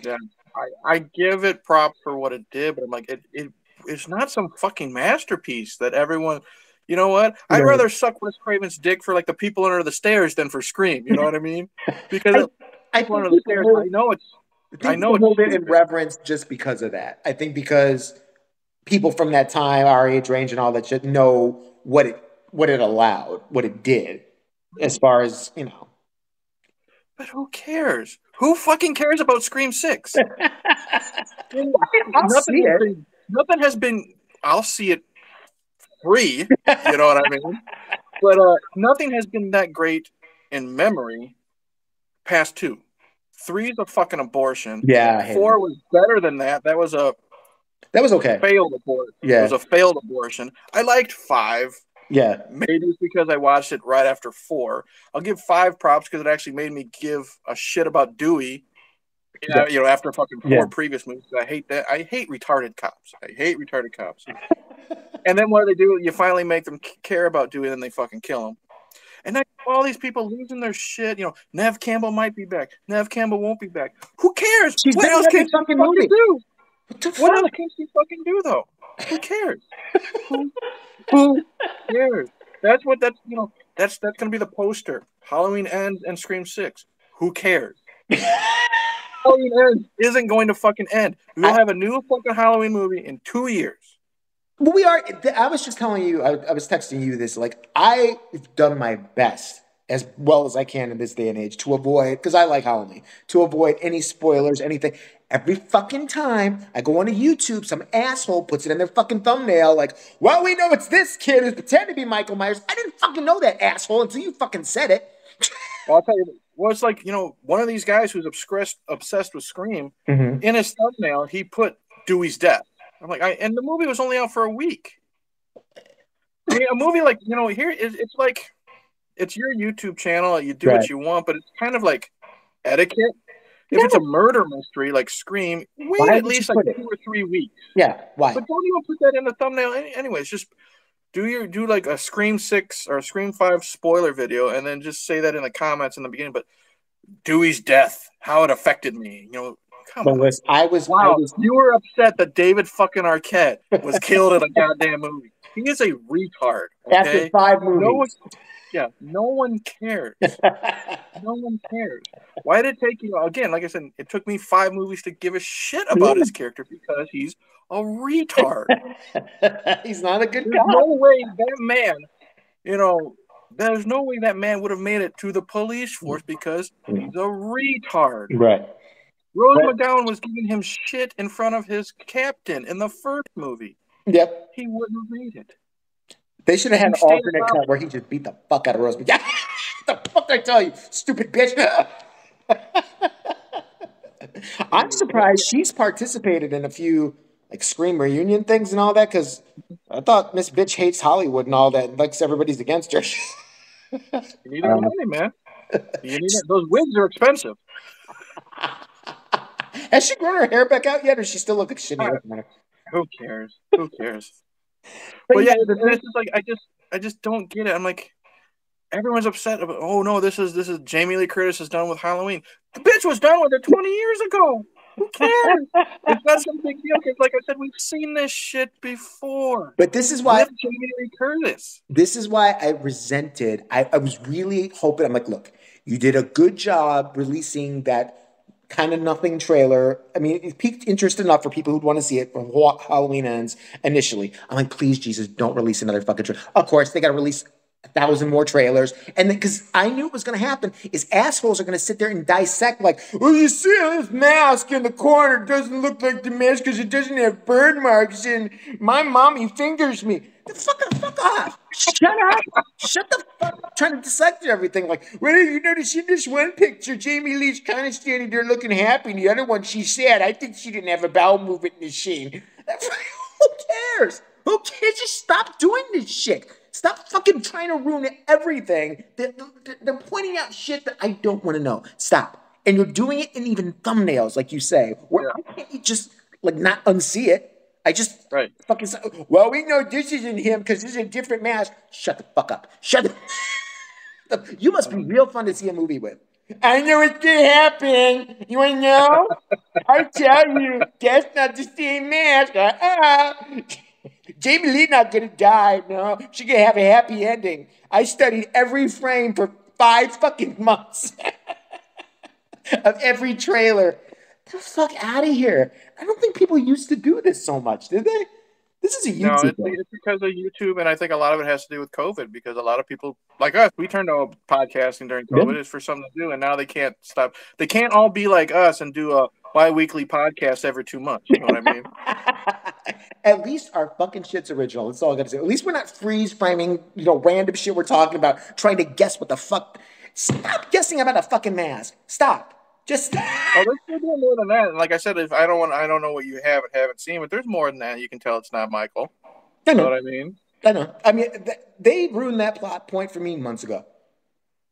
I, I give it props for what it did, but I'm like, it, it it's not some fucking masterpiece that everyone. You know what? I'd Yeah. rather suck Wes Craven's dick for like the people under the stairs than for Scream. You know what I mean? Because I people think under the stairs, hold- I know it's I I know people it's hold it in reverence just because of that. I think because people from that time, our age range, and all that shit know what it what it allowed, what it did, as far as you know. But who cares? Who fucking cares about Scream Six? nothing, see has it. been, nothing has been. I'll see it free. You know what I mean? But uh, nothing has been that great in memory past two. Three is a fucking abortion. Yeah, Four was better than that. That was a that was okay. failed abortion. Yeah, It was a failed abortion. I liked five. Yeah, Maybe it's because I watched it right after four. I'll give five props because it actually made me give a shit about Dewey. You know, you know after fucking four Yeah. previous movies. I hate that. I hate retarded cops. I hate retarded cops. and then what do they do? You finally make them care about Dewey, and then they fucking kill him. And then all these people losing their shit. You know, Nev Campbell might be back. Nev Campbell won't be back. Who cares? She's what else can she fucking movie. do? What What else can she fucking do though? Who cares? who, who cares? That's what that's you know that's that's gonna be the poster. Halloween ends and Scream Six. Who cares? Halloween ends isn't going to fucking end. We'll have a new fucking Halloween movie in two years. But we are. I was just telling you. I, I was texting you this. Like I've done my best as well as I can in this day and age to avoid because I like Halloween to avoid any spoilers, anything. Every fucking time I go onto YouTube, some asshole puts it in their fucking thumbnail, like, "Well, we know it's this kid who's pretending to be Michael Myers." I didn't fucking know that asshole until you fucking said it. Well, I'll tell you. Well, it's like you know one of these guys who's obsessed obsessed with Scream. Mm-hmm. In his thumbnail, he put Dewey's death. I'm like, I, and the movie was only out for a week. I mean, a movie like you know here it, it's like it's your YouTube channel. You do Right. what you want, but it's kind of like etiquette. If it's a murder mystery like Scream, wait Why at least like it? two or three weeks. Yeah. Why? But don't even put that in the thumbnail. Any, anyways, just do your do like a Scream six or Scream five spoiler video, and then just say that in the comments in the beginning. But Dewey's death, how it affected me. You know, come But on. I was. I was you were upset that David fucking Arquette was killed in a goddamn movie. He is a retard. after Okay, five no one, movies. yeah, no one cares. No one cares. Why did it take you again? Like I said, it took me five movies to give a shit about his character because he's a retard. He's not a good There's guy. no way that man, you know, there's no way that man would have made it to the police force because he's a retard. Right. Rose Right. McGowan was giving him shit in front of his captain in the first movie. Yep. He wouldn't have made it. They should have had an He alternate cut where he just beat the fuck out of Rosemary. Yeah. the fuck I tell you, stupid bitch. I'm surprised she's participated in a few like Scream reunion things and all that because I thought Miss Bitch hates Hollywood and all that, and likes everybody's against her. You need Um, money, man. You need it. Those wigs are expensive. Has she grown her hair back out yet, or she still looking shitty? Looking at her? Who cares? Who cares? But But yeah, yeah, it's just like I just I just don't get it. I'm like everyone's upset about oh no, this is this is Jamie Lee Curtis is done with Halloween. The bitch was done with it 20 years ago. Who cares? it's not some big deal because like I said, we've seen this shit before. But this is why With Jamie Lee Curtis. this is why I resented. I, I was really hoping. I'm like, look, you did a good job releasing that kind of nothing trailer. I mean, it piqued interest enough for people who'd want to see it when Halloween ends initially. I'm like, please, Jesus, don't release another fucking trailer. Of course, they got to release a thousand more trailers. And because I knew it was going to happen, is assholes are going to sit there and dissect, like, well, you see this mask in the corner doesn't look like the mask because it doesn't have bird marks, and my mommy fingers me. The fuck, fuck off. Shut up. Shut the fuck up. Trying to dissect everything. Like, what well, you notice in this one picture, Jamie Lee's kind of standing there looking happy, and the other one, she's sad. I think she didn't have a bowel movement machine. Who cares? Who cares? Just stop doing this shit. Stop fucking trying to ruin everything. They're, they're- pointing out shit that I don't want to know. Stop. And you're doing it in even thumbnails, like you say. Where Yeah. I can't you just like not unsee it. I just Right. fucking say, well, we know this isn't him because this is a different mask. Shut the fuck up. Shut the. you must be real fun to see a movie with. I know it's gonna happen. You wanna know? I tell you, that's not the same mask. Uh-uh. Jamie Lee not gonna die. No, she gonna have a happy ending. I studied every frame for five fucking months of every trailer. Get the fuck out of here. I don't think people used to do this so much, did they? This is a No, YouTube. it's, it's because of YouTube, and I think a lot of it has to do with COVID. Because a lot of people, like us, we turned to podcasting during Yeah. COVID. It's for something to do, and now they can't stop. They can't all be like us and do a bi-weekly podcast every two months. You know what I mean? At least our fucking shit's original. That's all I gotta say. At least we're not freeze framing, you know, random shit we're talking about, trying to guess what the fuck. Stop guessing about a fucking mask. Stop. Just Oh, they're still doing more than that. And like I said, if I don't want, I don't know what you have and haven't seen, but there's more than that. You can tell it's not Michael. I You know know. what I mean? I know. I mean, th- they ruined that plot point for me months ago.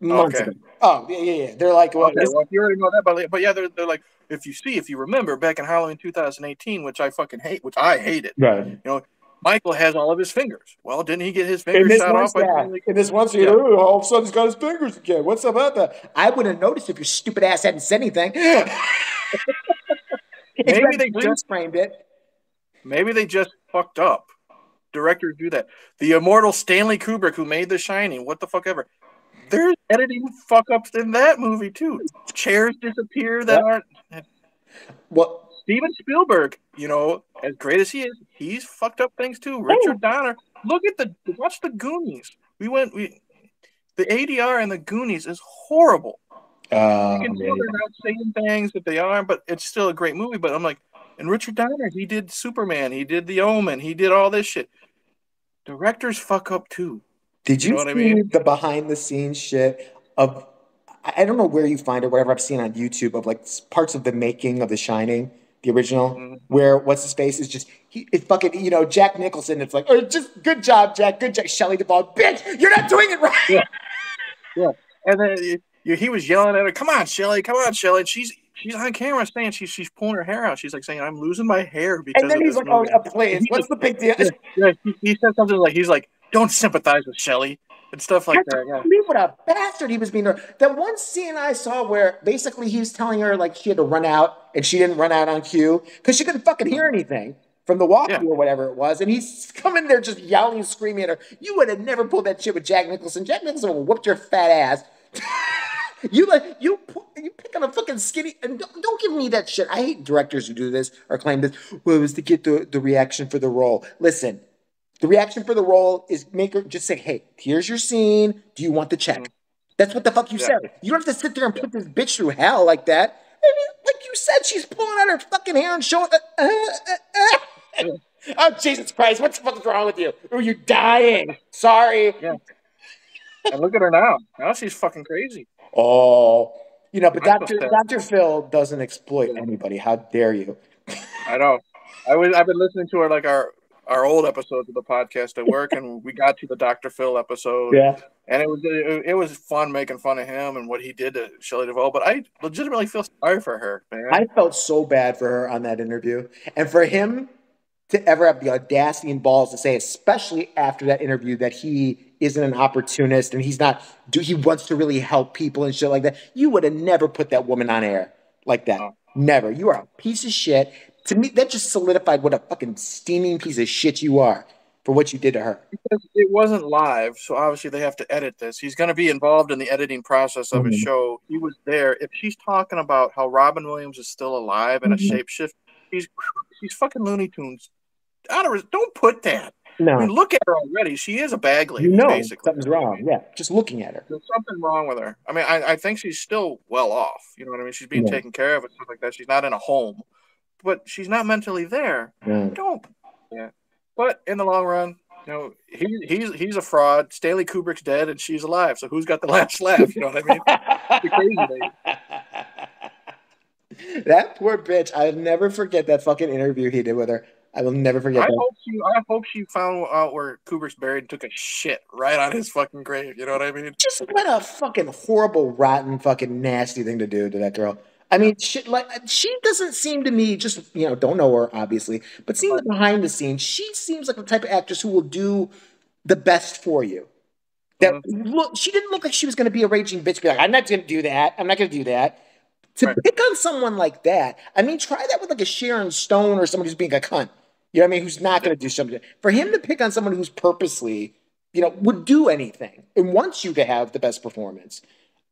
Months Okay. ago. Oh yeah, yeah, yeah. They're like, oh, well, Okay, well, if you already know that, but, but yeah, they're, they're like, if you see, if you remember back in Halloween 2018, which I fucking hate, which I hated, right. You know, Michael has all of his fingers. Well, didn't he get his fingers shot off by yeah. Stanley in this one scene, Yeah. all of a sudden he's got his fingers again. What's up about that? I wouldn't have noticed if your stupid ass hadn't said anything. Maybe they just- framed it. Maybe they just fucked up. Directors do that. The immortal Stanley Kubrick, who made The Shining, what the fuck ever. There's editing fuck ups in that movie too. Chairs disappear that Yep. aren't. Well, Steven Spielberg, you know, as great as he is, he's fucked up things too. Richard Donner, look at the watch the Goonies. We went we the ADR in the Goonies is horrible. uh, You can tell they're not saying things that they are, but it's still a great movie. But I'm like, and Richard Donner, he did Superman, he did The Omen, he did all this shit. Directors fuck up too. Did You you, know what I see mean? the behind the scenes shit of? I don't know where you find it, whatever I've seen on YouTube of like parts of the making of The Shining, the original, Mhm. where what's his face is just he, it's fucking you know Jack Nicholson. It's like, oh, just good job, Jack, good job, Shelley Duvall, bitch, you're not doing it right. Yeah. And then you, you, he was yelling at her, "Come on, Shelley, come on, Shelley." And she's she's on camera saying she's she's pulling her hair out. She's like saying, "I'm losing my hair because." And then he's like, oh, movie." uh, please, what's the big deal? Yeah, yeah, he, he said something like he's like, "Don't sympathize with Shelley" and stuff like that. Yeah. I mean, what a bastard he was being. That one scene I saw where basically he was telling her like she had to run out and she didn't run out on cue because she couldn't fucking hear anything from the walkie Yeah. or whatever it was. And he's coming there just yelling and screaming at her. You would have never pulled that shit with Jack Nicholson. Jack Nicholson would have whooped your fat ass. you like you you pick on a fucking skinny and don't, don't give me that shit. I hate directors who do this or claim this. Well, it was to get the, the reaction for the role. Listen, the reaction for the role is make her just say, "Hey, here's your scene. Do you want the check?" That's what the fuck you Yeah. said. You don't have to sit there and put this bitch through hell like that. I mean, like you said, she's pulling out her fucking hair and showing. Uh, uh, uh, uh. Oh Jesus Christ! What the fuck is wrong with you? Oh, you're dying. Sorry. And look at her now. Now she's fucking crazy. Oh, you know, but Doctor. Doctor Phil doesn't exploit anybody. How dare you? I know. I was. I've been listening to her like our our old episodes of the podcast at work, and we got to the Dr. Phil episode, Yeah. and it was it, it was fun making fun of him and what he did to Shelley Duvall. But I legitimately feel sorry for her, man. I felt so bad for her on that interview, and for him to ever have the audacity and balls to say, especially after that interview, that he isn't an opportunist and he's not. Do he wants to really help people and shit like that? You would have never put that woman on air like that. No. Never. You are a piece of shit. To me, that just solidified what a fucking steaming piece of shit you are for what you did to her. it wasn't live, so obviously they have to edit this. He's going to be involved in the editing process of his Mhm. show. He was there. If she's talking about how Robin Williams is still alive and Mhm. a shapeshift, he's he's fucking Looney Tunes. Out of his, don't put that. I No, mean, look at her already. She is a bag lady, you know basically. something's wrong. Yeah, just looking at her. There's something wrong with her. I mean, I, I think she's still well off. You know what I mean? She's being Yeah. taken care of and stuff like that. She's not in a home, but she's not mentally there. Yeah. Don't. Yeah. But in the long run, you know, he, he's he's a fraud. Stanley Kubrick's dead and she's alive. So who's got the last laugh? You know what I mean? Crazy lady. that poor bitch. I'll never forget that fucking interview he did with her. I will never forget I that. hope she I hope she found out where Kubrick's buried and took a shit right on his fucking grave. You know what I mean? Just what a fucking horrible, rotten, fucking nasty thing to do to that girl. I mean, shit, like she doesn't seem to me just you know don't know her obviously, but seeing the behind the scenes, she seems like the type of actress who will do the best for you. That mm-hmm. look, she didn't look like she was going to be a raging bitch. Be like, I'm not going to do that. I'm not going to do that. To Right. pick on someone like that, I mean, try that with like a Sharon Stone or somebody who's being a cunt. You know what I mean? Who's not going to do something. For him to pick on someone who's purposely, you know, would do anything and wants you to have the best performance.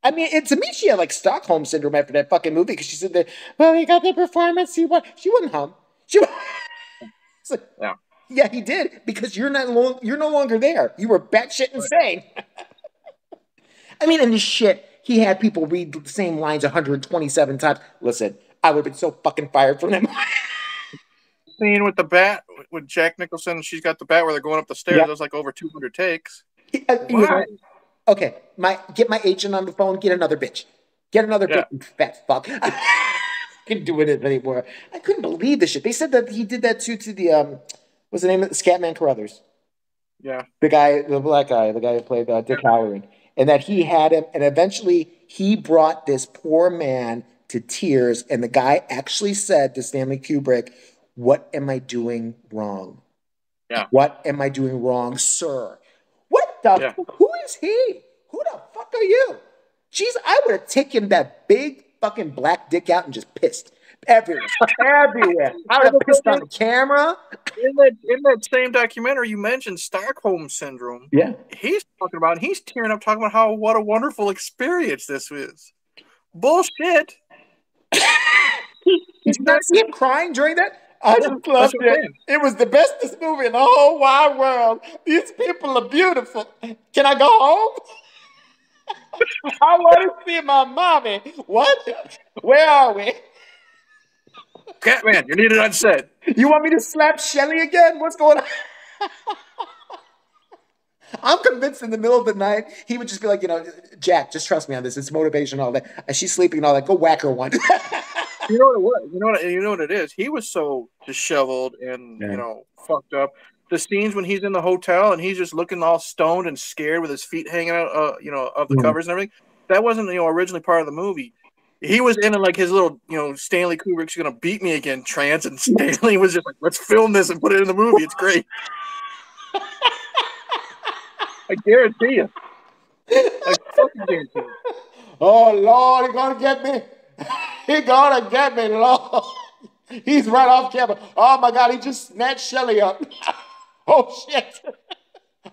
I mean, to me, she had like Stockholm syndrome after that fucking movie because she said that, well, he got the performance. He won. She wouldn't hum. She. like, Yeah. Yeah, he did because you're not lo- you're no longer there. You were batshit insane. I mean, in this shit, he had people read the same lines 127 times. Listen, I would have been so fucking fired from them. Scene with the bat with Jack Nicholson. She's got the bat where they're going up the stairs. Was like over 200 takes. Uh, you know, Why? Okay, my get my agent on the phone. Get another bitch. Get another Yeah. bitch. Fat fuck. I couldn't do it anymore. I couldn't believe this shit. They said that he did that too to the um, what's the name of Scatman Crothers. Yeah. the guy, the black guy, the guy who played uh, Dick Hallorann, and that he had him, and eventually he brought this poor man to tears, and the guy actually said to Stanley Kubrick, "What am I doing wrong? Yeah. What am I doing wrong, sir? What the? Yeah. fuck? Who is he? Who the fuck are you? Jeez, I would have taken that big fucking black dick out and just pissed everywhere, everywhere. I would have pissed on the camera. In that, in that same documentary, you mentioned Stockholm Syndrome. Yeah. He's talking about, he's tearing up talking about how what a wonderful experience this is. Bullshit. Did you not see him crying during that? I just That's loved it. It was the bestest movie in the whole wide world. These people are beautiful. Can I go home? I want to see my mommy. What? Where are we? Scatman, you're needed on set. You want me to slap Shelley again? What's going on? I'm convinced in the middle of the night he would just be like, you know, Jack, just trust me on this. It's motivation, all that. And she's sleeping and all that. Go whack her one. You know what it was? You know what? You know what it is? He was so disheveled and Yeah. you know fucked up. The scenes when he's in the hotel and he's just looking all stoned and scared with his feet hanging out, uh, you know, of the Mhm. covers and everything. That wasn't you know originally part of the movie. He was in like his little, you know, Stanley Kubrick's gonna beat me again trance, and Stanley was just like, "Let's film this and put it in the movie. It's great." I guarantee you. I fucking guarantee you. Oh Lord, he gonna get me. He gonna get me, Lord. He's right off camera. Oh my God, he just snatched Shelley up. oh shit.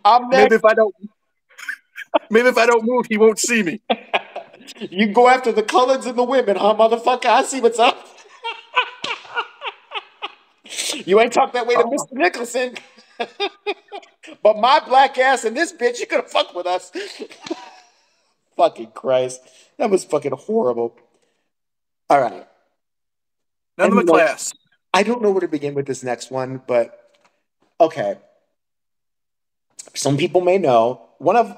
I'm Maybe if I don't, maybe if I don't move, he won't see me. You go after the Cullens and the women, huh, motherfucker? I see what's up. you ain't talk that way to uh-huh. Mr. Nicholson. but my black ass and this bitch, you could have fucked with us. fucking Christ. That was fucking horrible. All right. None of And the like- class. I don't know where to begin with this next one, but okay. Some people may know one of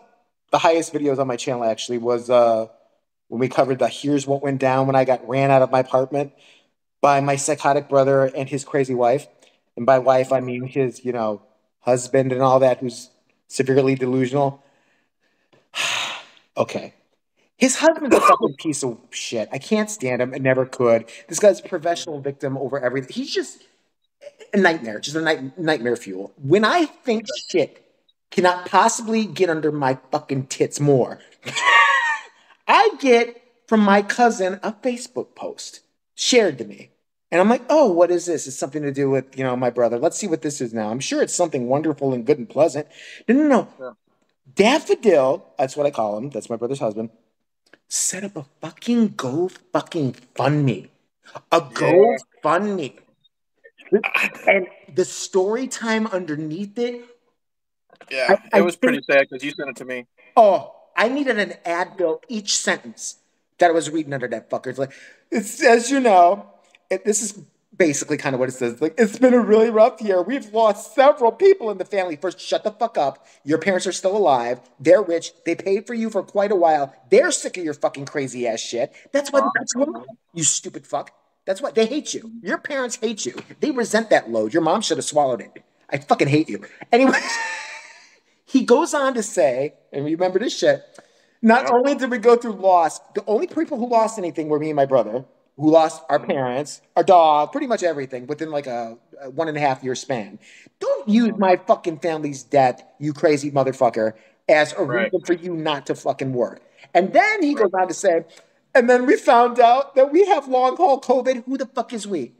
the highest videos on my channel actually was uh, when we covered the "Here's What Went Down" when I got ran out of my apartment by my psychotic brother and his crazy wife, and by wife I mean his you know husband and all that who's severely delusional. okay. His husband's a fucking piece of shit. I can't stand him. I never could. This guy's a professional victim over everything. He's just a nightmare, just a night, nightmare fuel. When I think shit cannot possibly get under my fucking tits more, I get from my cousin a Facebook post shared to me. And I'm like, oh, what is this? It's something to do with, you know, my brother. Let's see what this is now. I'm sure it's something wonderful and good and pleasant. No, no, no. Yeah. Daffodil, that's what I call him. That's my brother's husband. Set up a fucking go fucking fund me. A go Yeah. fund me. And the story time underneath it, Yeah, I- I it was pretty think- sad because you sent it to me. oh, I needed an ad Advil each sentence that I was reading under that fucker. It's like, it's as you know, it, this is basically kind of what it says. Like, it's been a really rough year. We've lost several people in the family. First, shut the fuck up. Your parents are still alive. They're rich. They paid for you for quite a while. They're sick of your fucking crazy ass shit. That's why that's why you stupid fuck. That's why they hate you. Your parents hate you. They resent that load. Your mom should have swallowed it. I fucking hate you. Anyway, he goes on to say, and remember this shit. Not only did we go through loss, the only people who lost anything were me and my brother, who lost our parents, our dog, pretty much everything within like a, a one and a half year span. Don't use my fucking family's death, you crazy motherfucker, as a Right. reason for you not to fucking work. And then he goes on to say, and then we found out that we have long haul COVID. Who the fuck is we?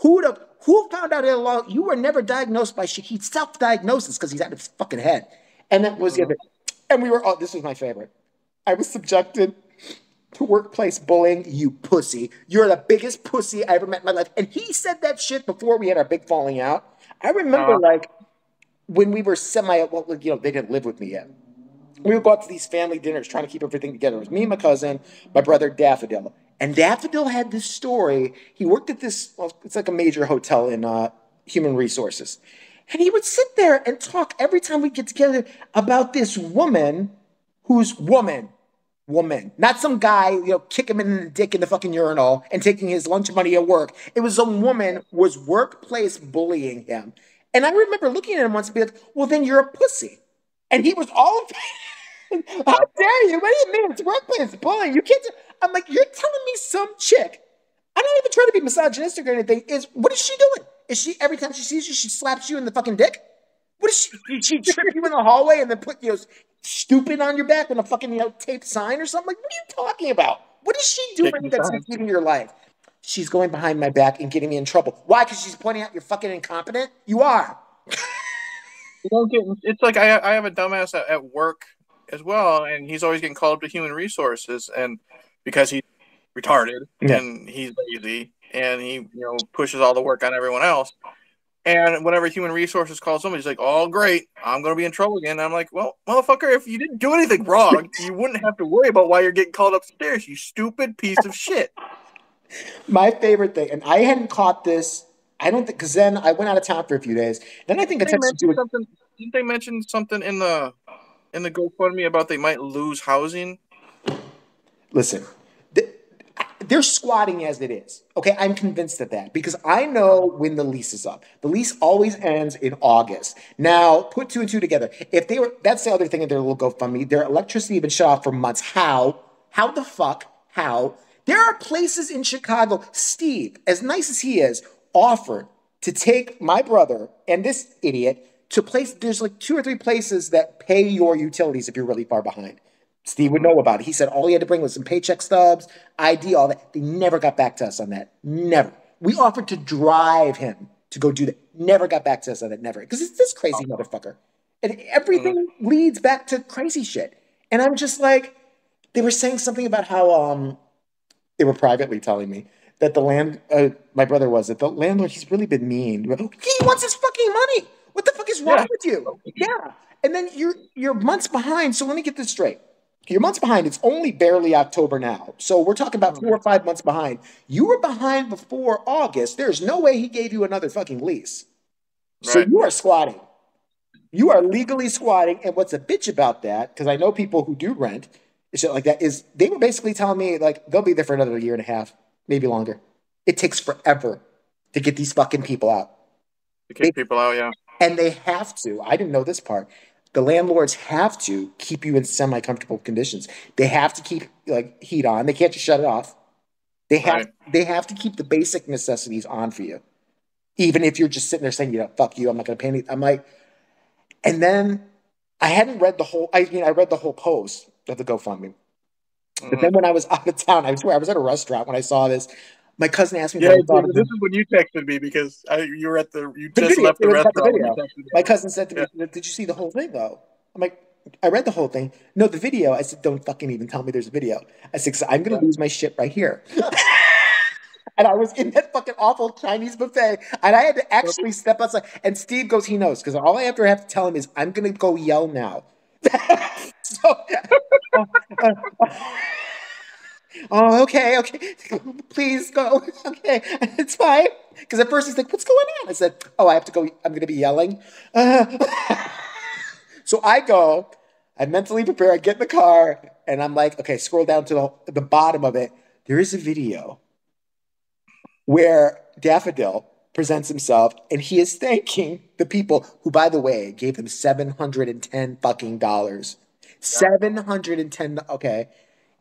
Who the who found out that long? You were never diagnosed by shit. He self diagnosis because he's out of his fucking head. And that was mm-hmm. the other. And we were. Oh, this was my favorite. I was subjected to workplace bullying. You pussy. You're the biggest pussy I ever met in my life. And he said that shit before we had our big falling out. I remember Uh-huh. like when we were semi, well, you know, they didn't live with me yet. We would go out to these family dinners trying to keep everything together. It was me and my cousin, my brother Daffodil. And Daffodil had this story. He worked at this, well, it's like a major hotel in uh, human resources. And he would sit there and talk every time we get together about this woman who's woman, woman, not some guy, you know, kick him in the dick in the fucking urinal and taking his lunch money at work. It was a woman was workplace bullying him. And I remember looking at him once and be like, well, then you're a pussy. And he was all, how dare you? What do you mean? It's workplace bullying. You can't. I'm like, you're telling me some chick. I'm not even trying to be misogynistic or anything. Is what is she doing? Is she every time she sees you, she slaps you in the fucking dick? What is she? Did she trip you in the hallway and then put you know stupid on your back with a fucking you know taped sign or something? Like, what are you talking about? What is she doing that's impeding your life? She's going behind my back and getting me in trouble. Why? Because she's pointing out you're fucking incompetent. You are. you don't get. It's like I I have a dumbass at, at work as well, and he's always getting called up to human resources, and because he's retarded yeah. and he's lazy and he you know pushes all the work on everyone else. And whenever human resources calls somebody, he's like, "Oh, great, I'm going to be in trouble again." And I'm like, "Well, motherfucker, if you didn't do anything wrong, you wouldn't have to worry about why you're getting called upstairs. You stupid piece of shit." My favorite thing, and I hadn't caught this. I don't think because then I went out of town for a few days. Then I think didn't I texted Something, didn't they mention something in the in the GoFundMe about they might lose housing? Listen, they're squatting as it is. Okay, I'm convinced of that because I know when the lease is up. The lease always ends in August. Now, put two and two together. If they were, that's the other thing in their little GoFundMe. Their electricity had been shut off for months. How? How the fuck? How? There are places in Chicago. Steve, as nice as he is, offered to take my brother and this idiot to place. There's like two or three places that pay your utilities if you're really far behind. Steve would know about it. He said all he had to bring was some paycheck stubs, ID, all that. They never got back to us on that. Never. We offered to drive him to go do that. Never got back to us on that. Never. Because it's this crazy oh. motherfucker. And everything mm-hmm. leads back to crazy shit. And I'm just like, they were saying something about how um they were privately telling me that the land uh, my brother was that the landlord he's really been mean. He wants his fucking money. What the fuck is wrong yeah. with you? Yeah. And then you're you're months behind. So let me get this straight you're months behind. It's only barely October now. So we're talking about four or mm-hmm. five months behind. You were behind before August. There's no way he gave you another fucking lease. Right. So you are squatting. You are legally squatting. And what's a bitch about that, because I know people who do rent and shit like that, is they were basically telling me like they'll be there for another year and a half, maybe longer. It takes forever to get these fucking people out. To kick they, people out, yeah. And they have to. I didn't know this part the landlords have to keep you in semi comfortable conditions. They have to keep like heat on. They can't just shut it off. They have right. they have to keep the basic necessities on for you, even if you're just sitting there saying, you know, fuck you, I'm not going to pay any. I'm like, and then I hadn't read the whole. I mean, I read the whole post of the GoFundMe. Mm-hmm. But then when I was out of town, I swear I was at a restaurant when I saw this. My cousin asked me. Yeah, dude, this is when you texted me because I, you were at the you the just video, left the restaurant. The My cousin said to yeah. me, "Did you see the whole thing though?" I'm like, "I read the whole thing." No, the video. I said, "Don't fucking even tell me there's a video." I said, "I'm gonna lose my shit right here." and I was in that fucking awful Chinese buffet, and I had to actually step outside. And Steve goes, he knows, because all I ever have to tell him is, I'm gonna go yell now. so, oh, okay, okay, please go. Okay, it's fine. Because at first he's like, what's going on? I said, oh, I have to go. I'm going to be yelling. Uh, so I go, I mentally prepare, I get in the car, and I'm like, okay, scroll down to the, the bottom of it. There is a video where Daffodil presents himself and he is thanking the people who, by the way, gave him 710 fucking dollars. 710, okay.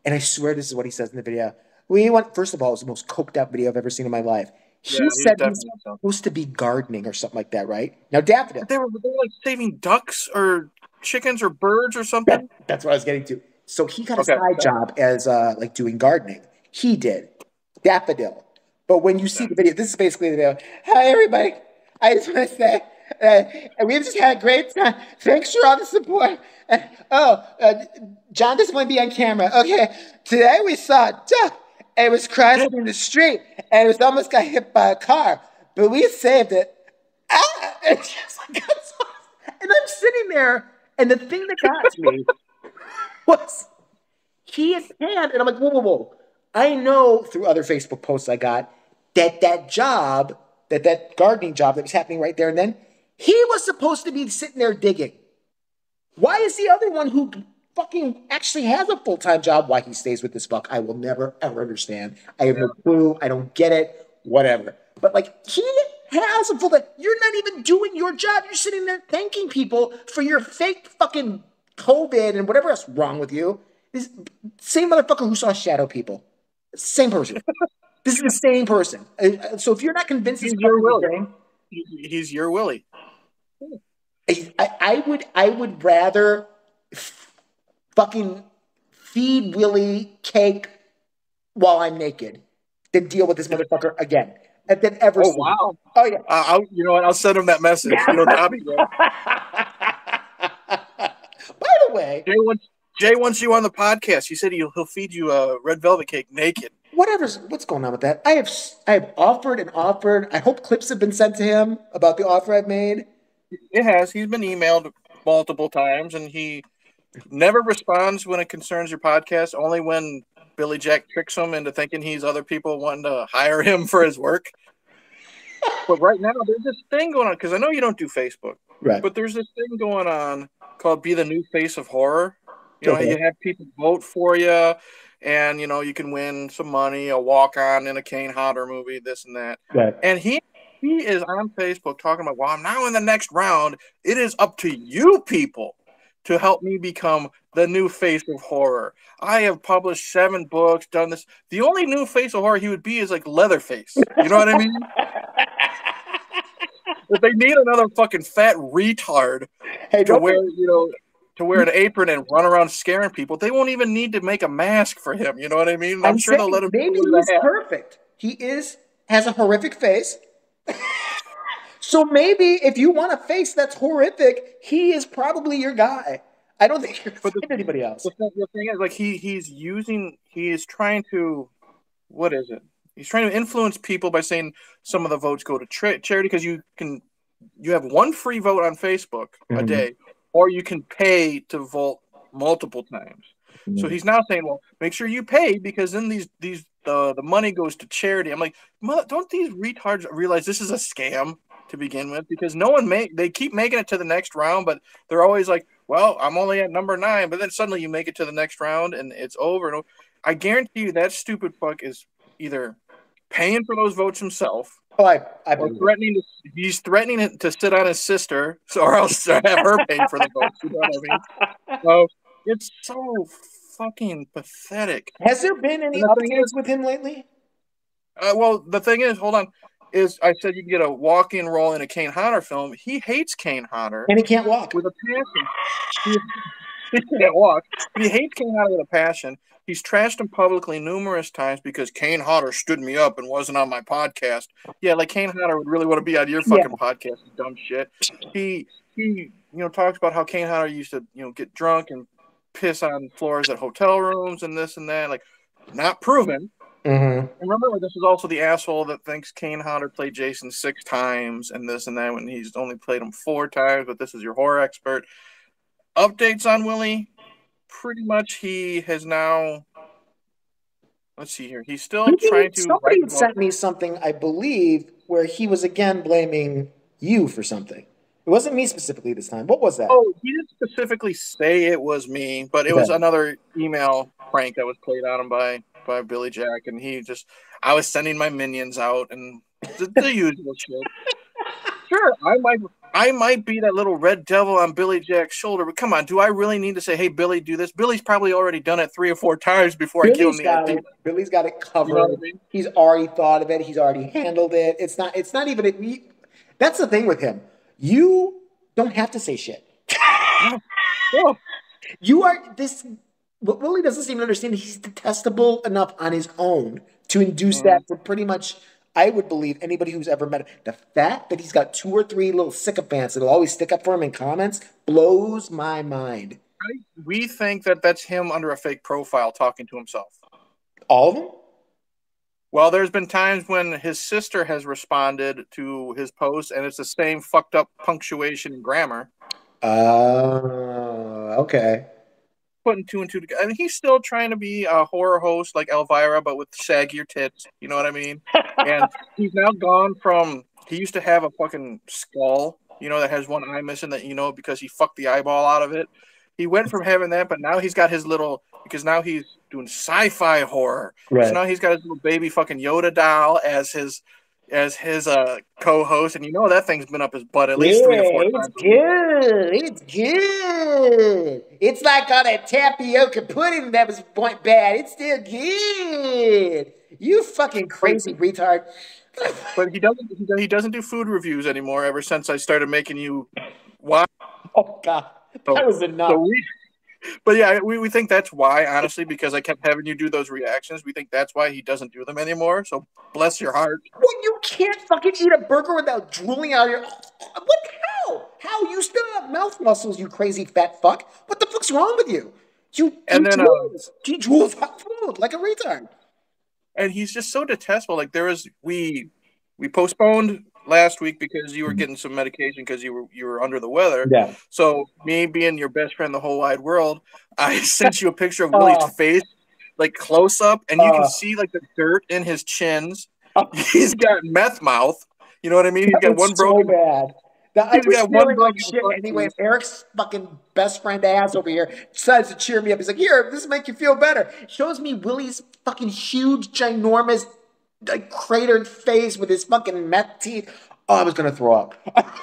And I swear this is what he says in the video. We went, first of all, it was the most coked out video I've ever seen in my life. He yeah, said he's supposed to be gardening or something like that, right? Now, Daffodil. They were, they were like saving ducks or chickens or birds or something. That, that's what I was getting to. So he got a okay. side job as uh, like doing gardening. He did. Daffodil. But when you see the video, this is basically the video. Hi, everybody. I just want to say, uh, we've just had a great time. Thanks for all the support. Uh, oh, uh, John doesn't want to be on camera. Okay, today we saw Duh. It was crossing in the street and it was almost got hit by a car, but we saved it. Ah! And, like, and I'm sitting there, and the thing that got me was he is had, and I'm like, whoa, whoa, whoa. I know through other Facebook posts I got that that job, that that gardening job that was happening right there and then, he was supposed to be sitting there digging. Why is the other one who fucking actually has a full time job, why he stays with this fuck? I will never ever understand. I have no clue. I don't get it. Whatever. But like he has a full time. You're not even doing your job. You're sitting there thanking people for your fake fucking COVID and whatever else wrong with you. This same motherfucker who saw shadow people. Same person. this is the same person. Uh, So if you're not convinced He's your Willie. thing, He's your Willie. I, I would I would rather fucking feed Willie cake while I'm naked than deal with this motherfucker again. And then ever. Oh wow! Oh yeah. Uh, I'll, you know what? I'll send him that message. You know. By the way, Jay wants Jay wants you on the podcast. He said he'll, he'll feed you a red velvet cake naked. whatever's what's going on with that? I have I have offered and offered. I hope clips have been sent to him about the offer I've made. It has. He's been emailed multiple times, and he never responds when it concerns your podcast. Only when Billy Jack tricks him into thinking he's other people wanting to hire him for his work. but right now, there's this thing going on because I know you don't do Facebook, Right. but there's this thing going on called "Be the New Face of Horror." You know, Okay. you have people vote for you, and you know you can win some money, a walk on in a Kane Hodder movie, this and that. right. And he he is on Facebook talking about, well, I'm now in the next round. It is up to you people to help me become the new face of horror. I have published seven books, done this. The only new face of horror he would be is like Leatherface. You know what I mean? if they need another fucking fat retard Hey, to wear, you know, to wear an apron and run around scaring people, they won't even need to make a mask for him. You know what I mean? I'm, I'm sure they'll let him. Maybe he's perfect. He is has a horrific face. So maybe if you want a face that's horrific, he is probably your guy. I don't think you're But the- anybody else. the thing, the thing is, like he he's using he is trying to what is it? He's trying to influence people by saying some of the votes go to tra- charity because you can you have one free vote on Facebook a Mhm. day, or you can pay to vote multiple times. Mm-hmm. So he's now saying, well, make sure you pay because then these these the the money goes to charity. I'm like, don't these retards realize this is a scam to begin with? Because no one make they keep making it to the next round, but they're always like, well, I'm only at number nine, but then suddenly you make it to the next round and it's over. And over. I guarantee you that stupid fuck is either paying for those votes himself Oh, I, I or threatening to he's threatening to sit on his sister, so or else have her pay for the votes. You know what I mean? So it's so fucking pathetic. Has there been any And the thing updates with him lately? Uh, well, the thing is, hold on, is I said you can get a walk-in role in a Kane Hodder film. He hates Kane Hodder And he can't walk. with a passion. He, he can't walk. He hates Kane Hodder with a passion. He's trashed him publicly numerous times because Kane Hodder stood me up and wasn't on my podcast. Yeah, like Kane Hodder would really want to be on your fucking podcast, dumb shit. He he, you know, talks about how Kane Hodder used to, you know, get drunk and piss on floors at hotel rooms and this and that. Like, not proven. Mm-hmm. And remember, this is also the asshole that thinks Kane Hodder played Jason six times and this and that when he's only played him four times. But this is your horror expert. Updates on Willie. Pretty much, he has now. Let's see here. He's still trying to. Somebody write sent me something, I believe, where he was again blaming you for something. It wasn't me specifically this time. What was that? Oh, he didn't specifically say it was me, but it was another email prank that was played on him by by Billy Jack, and he just I was sending my minions out and the, the usual shit. Sure, I might I might be that little red devil on Billy Jack's shoulder, but come on, do I really need to say, "Hey, Billy, do this"? Billy's probably already done it three or four times before I kill him got it. Billy's got it covered. You know I mean? He's already thought of it. He's already handled it. It's not. It's not even. that's the thing with him. You don't have to say shit. Oh, You are this. What Willie doesn't seem to understand. He's detestable enough on his own to induce that for pretty much. I would believe anybody who's ever met him. The fact that he's got two or three little sycophants that'll always stick up for him in comments blows my mind. we think that that's him under a fake profile talking to himself. All of them. Well, there's been times when his sister has responded to his post, and it's the same fucked up punctuation and grammar. Oh, okay. Putting two and two together. I mean, he's still trying to be a horror host like Elvira, but with saggier tits. You know what I mean? and he's now gone from. He used to have a fucking skull, you know, that has one eye missing. That you know because he fucked the eyeball out of it. He went from having that, but now he's got his little because now he's doing sci-fi horror. Right. So now he's got his little baby fucking Yoda doll as his as his uh co-host, and you know that thing's been up his butt at least three or four it's times. good. It's good. It's like all that tapioca pudding that was point bad. It's still good. You fucking crazy retard. But he doesn't he do- he doesn't do food reviews anymore ever since I started making you watch. Oh god, that was enough. So we, but yeah, we, we think that's why, honestly, because I kept having you do those reactions. We think that's why he doesn't do them anymore. So bless your heart. Well, you can't fucking eat a burger without drooling out your. What? How? How? You still have mouth muscles, you crazy fat fuck. What the fuck's wrong with you? You. And you then, uh, drools. you drools out food like a retard. And he's just so detestable. Like there was we we postponed last week because you were mm-hmm. getting some medication because you were you were under the weather. Yeah. So me being your best friend in the whole wide world, I sent you a picture of oh. Willie's Oh. face, like close up, and you Oh. can see like the dirt in his chins. Oh. He's got meth mouth. You know what I mean? He's got one so broken. bad. That, I was one feeling like shit anyway. If Eric's fucking best friend ass over here decides to cheer me up, he's like, "Here, this will make you feel better." Shows me Willie's fucking huge, ginormous, like cratered face with his fucking meth teeth. Oh, I was gonna throw up.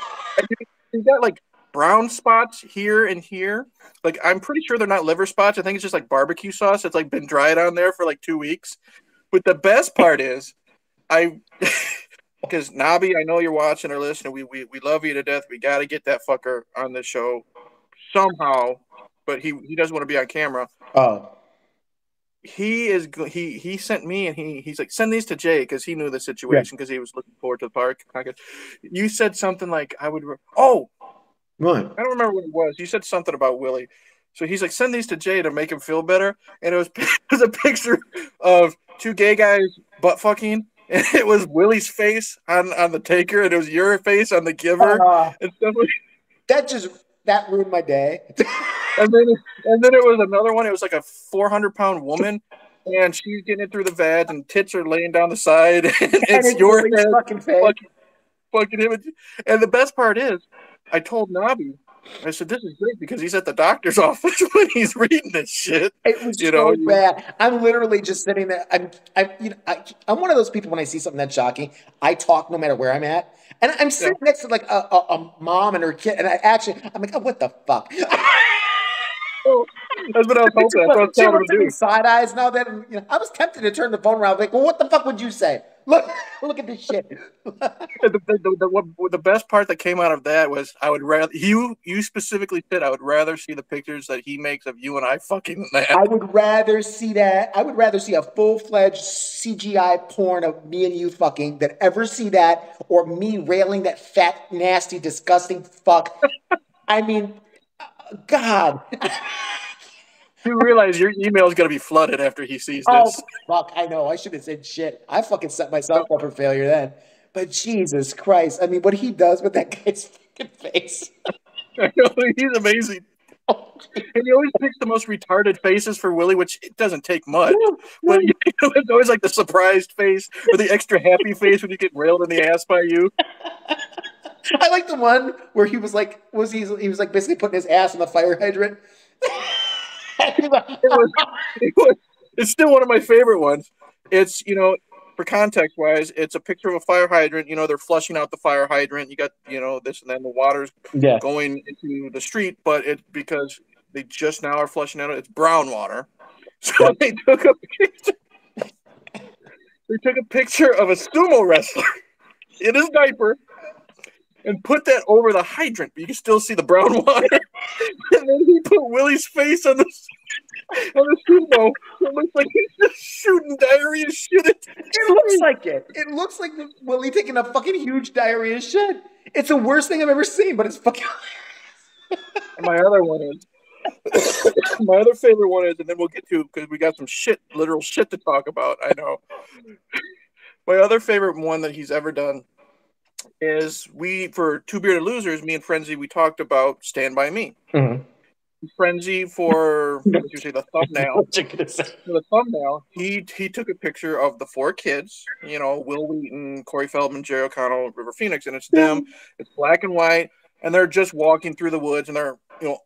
He's got like brown spots here and here. Like I'm pretty sure they're not liver spots. I think it's just like barbecue sauce. It's like been dried on there for like two weeks. But the best part is, I because Nabi, I know you're watching or listening. We we, we love you to death. We got to get that fucker on the show somehow. But he he doesn't want to be on camera. Oh, He is he he sent me and he he's like send these to Jay because he knew the situation because he was looking forward to the park. You said something like I would. Re- oh, what? I don't remember what it was. You said something about Willie. So he's like, send these to Jay to make him feel better. And it was, it was a picture of two gay guys butt fucking. And it was Willie's face on, on the taker, and it was your face on the giver Uh, and stuff. Like, that just that ruined my day. and then and then it was another one. It was like a 400 pound woman, and she's getting it through the vag, and tits are laying down the side. And it's And your Willie's head fucking face. fucking, fucking image. And the best part is, I told Nabi, I said, this is great because he's at the doctor's office when he's reading this shit. It was You so know, bad. I'm literally just sitting there. I'm, I'm, you know, I, I'm one of those people when I see something that's shocking, I talk no matter where I'm at, and I'm sitting next to like a, a, a mom and her kid, and I actually, I'm like, oh, what the fuck? That's what I was hoping. That's what I was telling to me do. side eyes now. That you know, I was tempted to turn the phone around, like, well, what the fuck would you say? Look, look at this shit. The, the, the, the, what- the best part that came out of that was I would rather you you specifically said I would rather see the pictures that he makes of you and I fucking than I would rather see that. I would rather see a full fledged CGI porn of me and you fucking than ever see that or me railing that fat, nasty, disgusting fuck. I mean, God. You realize your email is going to be flooded after he sees Oh, this. fuck. I know. I should have said shit. I fucking set myself up for failure then. But Jesus Christ. I mean, what he does with that guy's fucking face. He's amazing. Oh, and he always picks the most retarded faces for Willie, which it doesn't take much. But you know, it's always like the surprised face or the extra happy face when you get railed in the ass by you. I like the one where he was like, was he? He was like basically putting his ass in the fire hydrant. It was, it was, it's still one of my favorite ones. It's you know, for context wise, it's a picture of a fire hydrant. You know, they're flushing out the fire hydrant. You got you know this, and then the water's yeah. going into the street, but it because they just now are flushing out. It's brown water, so they took a picture. They took a picture of a sumo wrestler in his diaper and put that over the hydrant, but you can still see the brown water. and then he put Willie's face on the on the sumo. It looks like he's just shooting diarrhea shit. It looks like it. It looks like Willie taking a fucking huge diarrhea shit. It's the worst thing I've ever seen, but it's fucking. And my other one is my other favorite one is, and then we'll get to because we got some shit, literal shit to talk about. I know. My other favorite one that he's ever done is we for two bearded losers, me and Frenzy, we talked about Stand by Me. Mhm. Frenzy for you say the thumbnail. What you gonna say? For the thumbnail, he he took a picture of the four kids. You know, Wil Wheaton, Corey Feldman, Jerry O'Connell, River Phoenix, and it's them. It's black and white, and they're just walking through the woods, and they're you know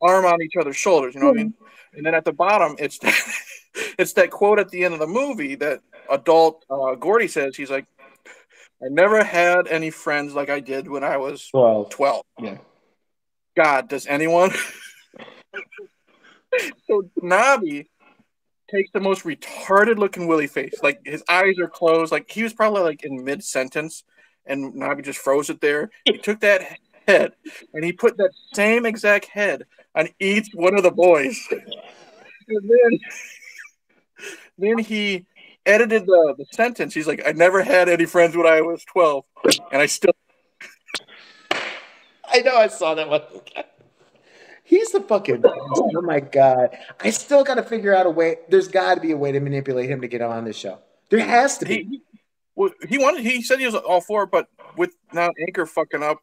arm on each other's shoulders. You know what I mean? And then at the bottom, it's it's that quote at the end of the movie that adult uh, Gordie says. He's like, "I never had any friends like I did when I was Well, 12." yeah. God, does anyone? so Nabi takes the most retarded looking Willie face. Like his eyes are closed. Like he was probably like in mid sentence, and Nabi just froze it there. He took that head and he put that same exact head on each one of the boys. and then, then he edited the, the sentence. He's like, I never had any friends when I was 12, and I still I know I saw that one. He's the fucking. Oh my god! I still got to figure out a way. There's got to be a way to manipulate him to get on this show. There has to be. he well, he wanted he said he was all for it, but with now Anchor fucking up,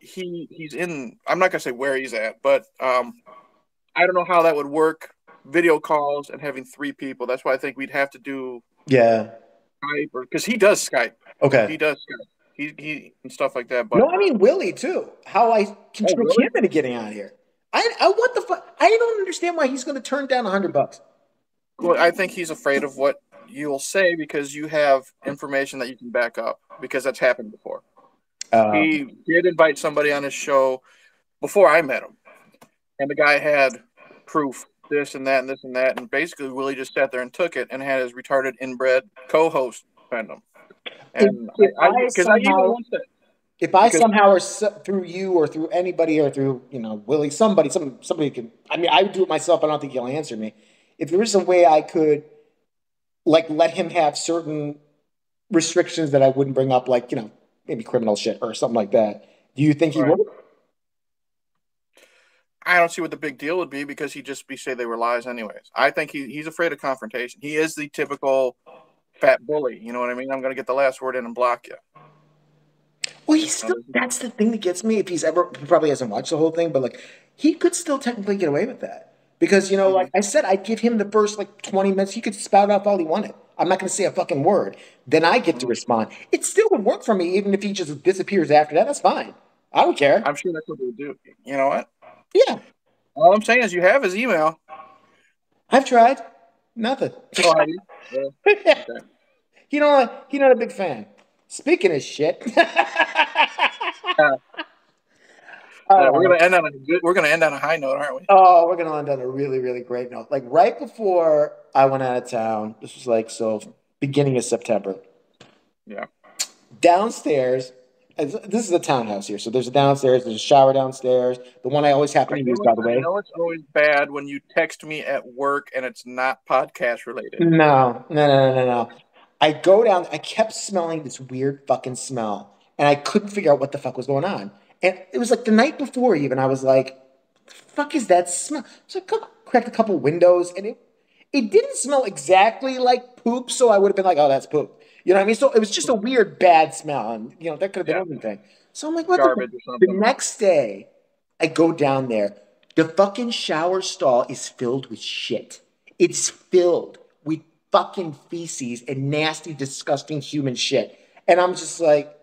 he he's in I'm not gonna say where he's at, but um I don't know how that would work. Video calls and having three people. That's why I think we'd have to do Yeah. Skype or because he does Skype. Okay. He does Skype. He he and stuff like that. But No, I mean Willie too. How I can Oh, him into getting on here. I, I what the fuck? I don't understand why he's going to turn down a hundred bucks. well, I think he's afraid of what you'll say because you have information that you can back up because that's happened before. Uh, he did invite somebody on his show before I met him, and the guy had proof, this and that and this and that, and basically Willie just sat there and took it and had his retarded inbred co-host defend him. And If- if I, I I, somehow- said, if I somehow or s through you or through anybody or through you know Willie, somebody, some somebody can. I mean, I would do it myself. I don't think he'll answer me. If there is a way I could, like, let him have certain restrictions that I wouldn't bring up, like you know maybe criminal shit or something like that. Do you think he Right. would? I don't see what the big deal would be because he'd just be say they were lies anyways. I think he, he's afraid of confrontation. He is the typical fat bully. You know what I mean? I'm going to get the last word in and block you. Well, he's still. Um, that's the thing that gets me. If he's ever, he probably hasn't watched the whole thing, but like, he could still technically get away with that because you know, like mm-hmm. I said, I'd give him the first like twenty minutes. He could spout off all he wanted. I'm not going to say a fucking word. Then I get to mm-hmm. respond. It still would work for me, even if he just disappears after that. That's fine. I don't care. I'm sure that's what they would do. You know what? Yeah, All I'm saying is you have his email. I've tried. Nothing. Oh, you? Yeah. you know, he's not a big fan. Speaking of shit. Yeah, we're gonna end on a good. We're gonna end on a high note, aren't we? Oh, we're gonna end on a really, really great note. Like right before I went out of town, this was like so beginning of September. Yeah. Downstairs, this is a townhouse here, so there's a downstairs, there's a shower downstairs. The one I always happen to use, by the way. I know it's always bad when you text me at work and it's not podcast related. No, no, no, no, no, no. I go down. I kept smelling this weird fucking smell, and I couldn't figure out what the fuck was going on. And it was like the night before, even I was like, "The fuck is that smell?" So I cracked a couple windows, and it it didn't smell exactly like poop. So I would have been like, "Oh, that's poop." You know what I mean? So it was just a weird bad smell, and you know that could have been Yeah. anything. So I'm like, "What Garbage the?" The next day, I go down there. The fucking shower stall is filled with shit. It's filled with fucking feces and nasty, disgusting human shit. And I'm just like,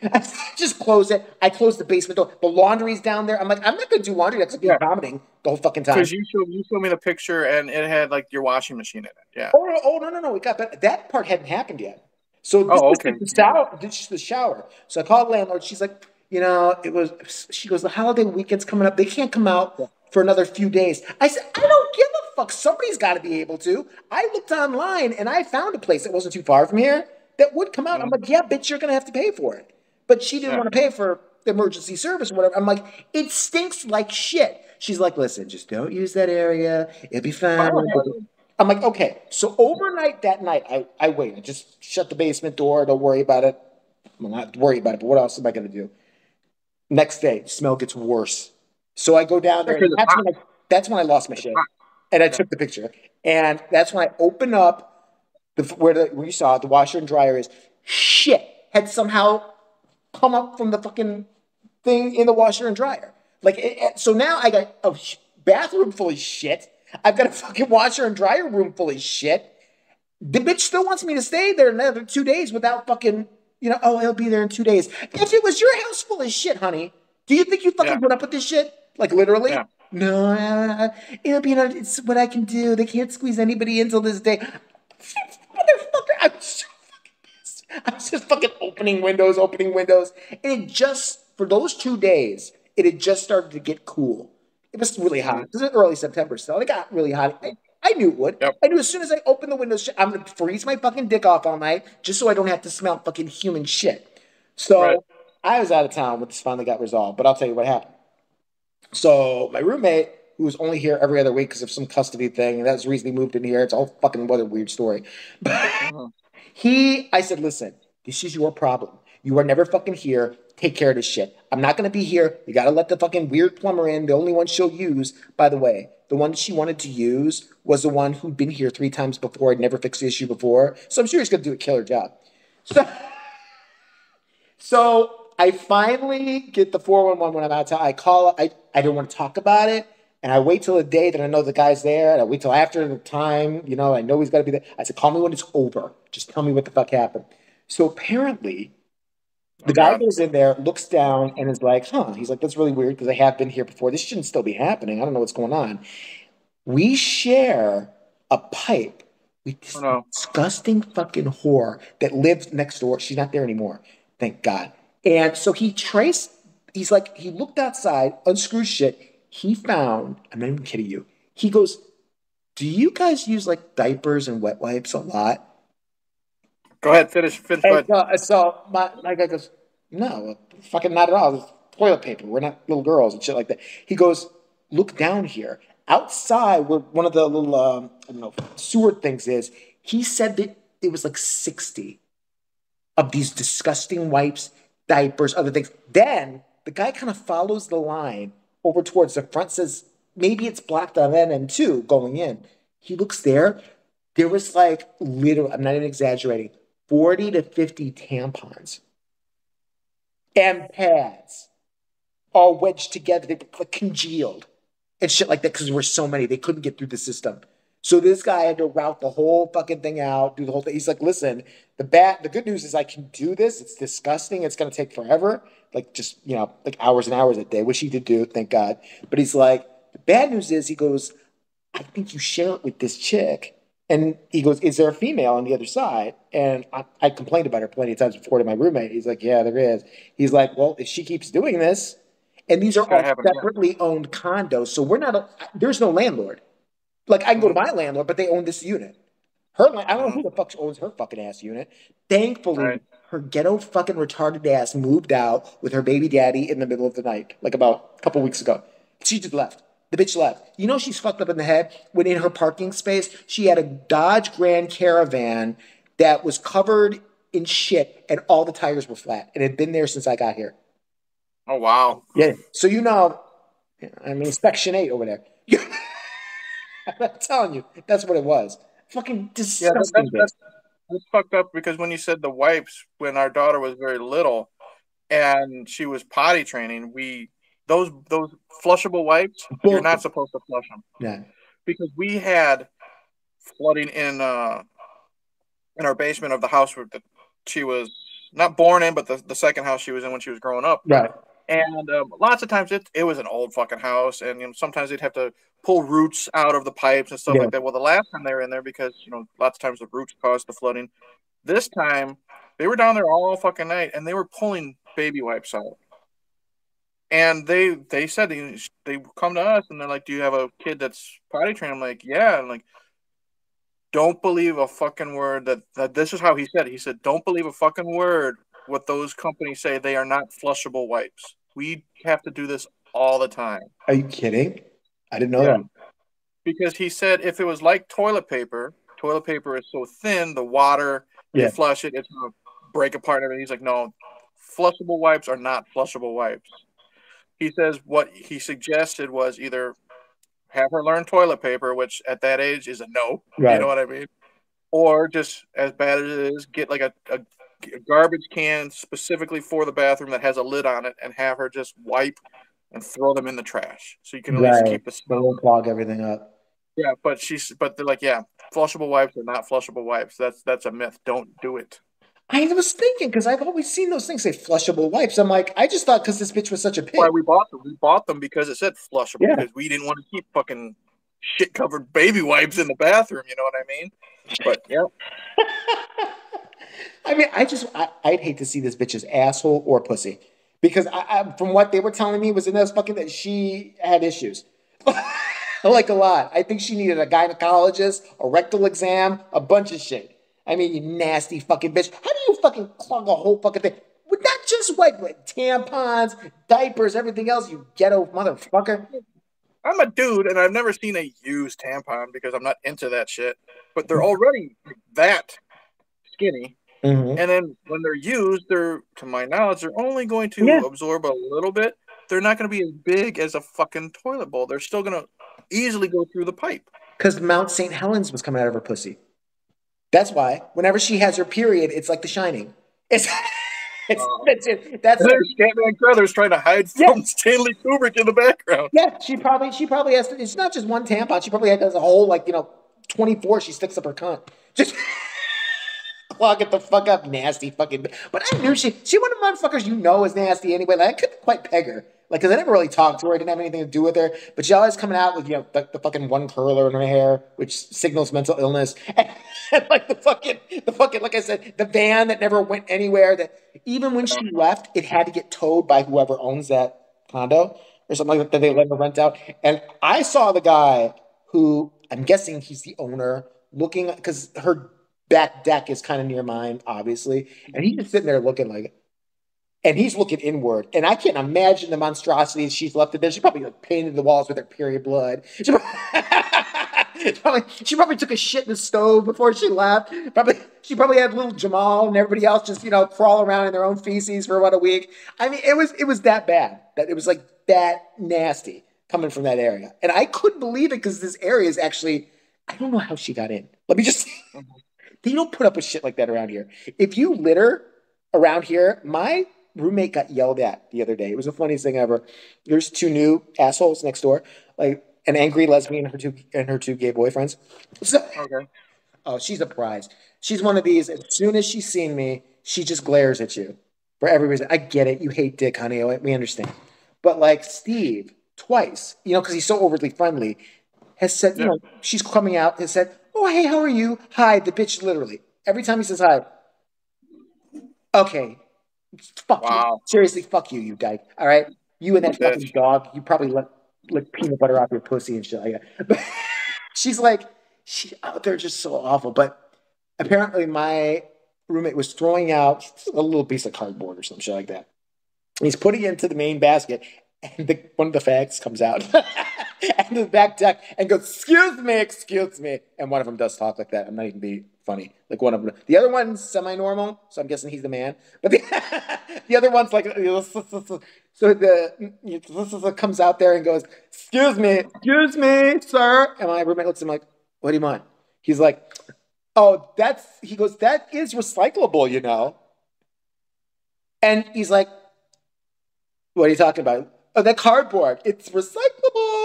just close it. I close the basement door. The laundry's down there. I'm like, I'm not gonna do laundry. That's gonna be Yeah. vomiting the whole fucking time. Because you showed you showed me the picture and it had like your washing machine in it. Yeah. Oh, no, oh no, no, no. It got better. That part hadn't happened yet. So oh, this Oh, okay. the shower. This is the shower. So I called the landlord. She's like, you know, it was. She goes, the holiday weekend's coming up. They can't come out for another few days. I said, I don't give a fuck. Somebody's got to be able to. I looked online and I found a place that wasn't too far from here that would come out. I'm mm-hmm. like, yeah, bitch, you're gonna have to pay for it. But she didn't Yeah. want to pay for the emergency service or whatever. I'm like, it stinks like shit. She's like, listen, just don't use that area. It'll be fine. I'm like, okay. So overnight that night, I, I wait. I just shut the basement door. Don't worry about it. I'm not worry about it, but what else am I going to do? Next day, smell gets worse. So I go down there. That's, when I, that's when I lost my shit. And I took the picture. And that's when I open up the, where, the, where you saw it, the washer and dryer is. Shit had somehow come up from the fucking thing in the washer and dryer. Like, it, it- so now I got a sh- bathroom full of shit. I've got a fucking washer and dryer room full of shit. The bitch still wants me to stay there another two days without fucking, you know, oh, he'll be there in two days. If it was your house full of shit, honey, do you think you fucking Yeah. put up with this shit? Like literally? Yeah. No, uh, it'll be, it's what I can do. They can't squeeze anybody in till this day. Motherfucker, I'm pissed. I was just fucking opening windows, opening windows. And it just, for those two days, it had just started to get cool. It was really hot. This is early September still. It got really hot. I, I knew it would. Yep. I knew as soon as I opened the windows, I'm going to freeze my fucking dick off all night just so I don't have to smell fucking human shit. So Right. I was out of town when this finally got resolved, but I'll tell you what happened. So my roommate, who was only here every other week because of some custody thing, and that's the reason he moved in here. It's all fucking what a weird story. Mhm. he, I said, listen, this is your problem. You are never fucking here. Take care of this shit. I'm not gonna be here. You gotta let the fucking weird plumber in. The only one she'll use, by the way, the one she wanted to use was the one who'd been here three times before and never fixed the issue before. So I'm sure he's gonna do a killer job. So, so I finally get the 411 when I'm out of town. I call, I, I don't want to talk about it. And I wait till the day that I know the guy's there. And I wait till after the time, you know, I know he's got to be there. I said, call me when it's over. Just tell me what the fuck happened. So apparently, the guy goes in there, looks down, and is like, huh. He's like, that's really weird because I have been here before. This shouldn't still be happening. I don't know what's going on. We share a pipe with this Oh, no. disgusting fucking whore that lives next door. She's not there anymore. Thank God. And so he traced, he's like, he looked outside, unscrewed shit. He found, I'm not even kidding you. He goes, Do you guys use like diapers and wet wipes a lot? Go ahead, finish. Finish. And so my, my guy goes, No, fucking not at all. It's toilet paper. We're not little girls and shit like that. He goes, Look down here. Outside, where one of the little, um, I don't know, sewer things is, he said that it was like 60 of these disgusting wipes, diapers, other things. Then the guy kind of follows the line over towards the front, says, maybe it's blocked on that end too, going in. He looks there. There was like literally, I'm not even exaggerating, 40 to 50 tampons and pads all wedged together. They were congealed and shit like that because there were so many. They couldn't get through the system. So this guy had to route the whole fucking thing out, do the whole thing. He's like, listen, the bad, the good news is I can do this. It's disgusting. It's gonna take forever, like just you know, like hours and hours a day, which he did do, thank God. But he's like, the bad news is, he goes, I think you share it with this chick. And he goes, Is there a female on the other side? And I, I complained about her plenty of times before to my roommate. He's like, Yeah, there is. He's like, Well, if she keeps doing this, and these are all separately owned condos, so we're not, a, there's no landlord. Like, I can go to mm-hmm. my landlord, but they own this unit. Her, I don't know who the mm-hmm. fuck owns her fucking ass unit. Thankfully, Right. her ghetto fucking retarded ass moved out with her baby daddy in the middle of the night, like about a couple weeks ago. She just left. The bitch left. You know she's fucked up in the head when in her parking space she had a Dodge Grand Caravan that was covered in shit and all the tires were flat and had been there since I got here. Oh wow. Yeah. So you know, I mean, Section Eight over there. I'm telling you, that's what it was. Fucking Yeah, that- disgusting. that's, that's, that's fucked up because when you said the wipes, when our daughter was very little, and she was potty training, we those those flushable wipes, you're not supposed to flush them yeah. because we had flooding in uh in our basement of the house where she was not born in, but the, the second house she was in when she was growing up. Right. And um, lots of times it, it was an old fucking house, and you know sometimes they'd have to pull roots out of the pipes and stuff Yeah. like that. Well, the last time they were in there, because you know lots of times the roots caused the flooding. This time they were down there all fucking night, and they were pulling baby wipes out. And they they said they, they come to us and they're like, "Do you have a kid that's potty trained?" I'm like, "Yeah." And like, don't believe a fucking word that, that this is how he said it. He said, "Don't believe a fucking word what those companies say. They are not flushable wipes. We have to do this all the time." Are you kidding? I didn't know Yeah. that. Because he said if it was like toilet paper, toilet paper is so thin, the water Yeah. you flush it, it's gonna break apart and everything. He's like, no, flushable wipes are not flushable wipes. He says what he suggested was either have her learn toilet paper, which at that age is a no. You know what I mean? Or just as bad as it is, get like a a garbage can specifically for the bathroom that has a lid on it, and have her just wipe and throw them in the trash, so you can at least keep the smell. we'll clog everything up. Yeah, but she's but they're like, yeah, flushable wipes are not flushable wipes. That's that's a myth. Don't do it. I was thinking because I've always seen those things say flushable wipes. I'm like, I just thought because this bitch was such a pig. Why we bought them? We bought them because it said flushable Yeah. because we didn't want to keep fucking shit covered baby wipes in the bathroom. You know what I mean? But yeah, I mean, I just, I, I'd hate to see this bitch's asshole or pussy because I, I, from what they were telling me was in this fucking that she had issues. like a lot. I think she needed a gynecologist, a rectal exam, a bunch of shit. I mean, you nasty fucking bitch. How do you fucking clog a whole fucking thing? With not just wipe, but tampons, diapers, everything else, you ghetto motherfucker. I'm a dude and I've never seen a used tampon because I'm not into that shit. But they're already that skinny. Mm-hmm. And then when they're used, they're, to my knowledge, they're only going to Yeah. absorb a little bit. They're not going to be as big as a fucking toilet bowl. They're still going to easily go through the pipe. Because Mount St. Helens was coming out of her pussy. That's why whenever she has her period, it's like The Shining. It's, it's Oh. that's it. That's Scatman Crothers trying to hide Yeah. from Stanley Kubrick in the background. yeah. She probably she probably has. To, it's not just one tampon. She probably has a whole like you know twenty four. She sticks up her cunt. Just clog the fuck up, nasty fucking. But I knew she she one of the motherfuckers you know is nasty anyway. Like I couldn't quite peg her. Like, cause I never really talked to her. I didn't have anything to do with her. But she always coming out with you know the, the fucking one curler in her hair, which signals mental illness. And, like the fucking the fucking like I said, the van that never went anywhere. That even when she left, it had to get towed by whoever owns that condo or something like that. That they let her rent out. And I saw the guy who I'm guessing he's the owner looking because her back deck is kind of near mine, obviously, and he's just sitting there looking like. And he's looking inward, and I can't imagine the monstrosities she's left in there. She probably like painted the walls with her period blood. She probably, probably- she probably took a shit in the stove before she left. Probably she probably had little Jamal and everybody else just you know crawl around in their own feces for about a week. I mean, it was it was that bad. That it was like that nasty coming from that area, and I couldn't believe it because this area is actually I don't know how she got in. Let me just. Mm-hmm. They don't put up with shit like that around here. If you litter around here, my roommate got yelled at the other day. It was the funniest thing ever. There's two new assholes next door, like an angry lesbian and her two and her two gay boyfriends. So, Okay. oh, she's a prize. She's one of these. As soon as she's seen me, she just glares at you for every reason. I get it. You hate dick, honey. Oh, We understand. But like Steve, twice, you know, because he's so overly friendly, has said, you know, she's coming out, has said, Oh, hey, how are you? Hi, the bitch literally. Every time he says hi. Okay. Fuck you. Seriously, fuck you, you dyke. All right. You and that Bitch. fucking dog, you probably let lick peanut butter off your pussy and shit like that. But she's like, she oh, out there just so awful. But apparently my roommate was throwing out a little piece of cardboard or some shit like that. And he's putting it into the main basket, and the, one of the fags comes out and the back deck and goes, "Excuse me, excuse me." And one of them does talk like that. I'm not even being funny. Like one of them. The other one's semi-normal, so I'm guessing he's the man. But the, the other one's like, so the comes out there and goes, "Excuse me, excuse me, sir." And my roommate looks at him like, "What do you want?" He's like, "Oh, that's." He goes, "That is recyclable, you know." And he's like, "What are you talking about?" Oh, that cardboard. It's recyclable.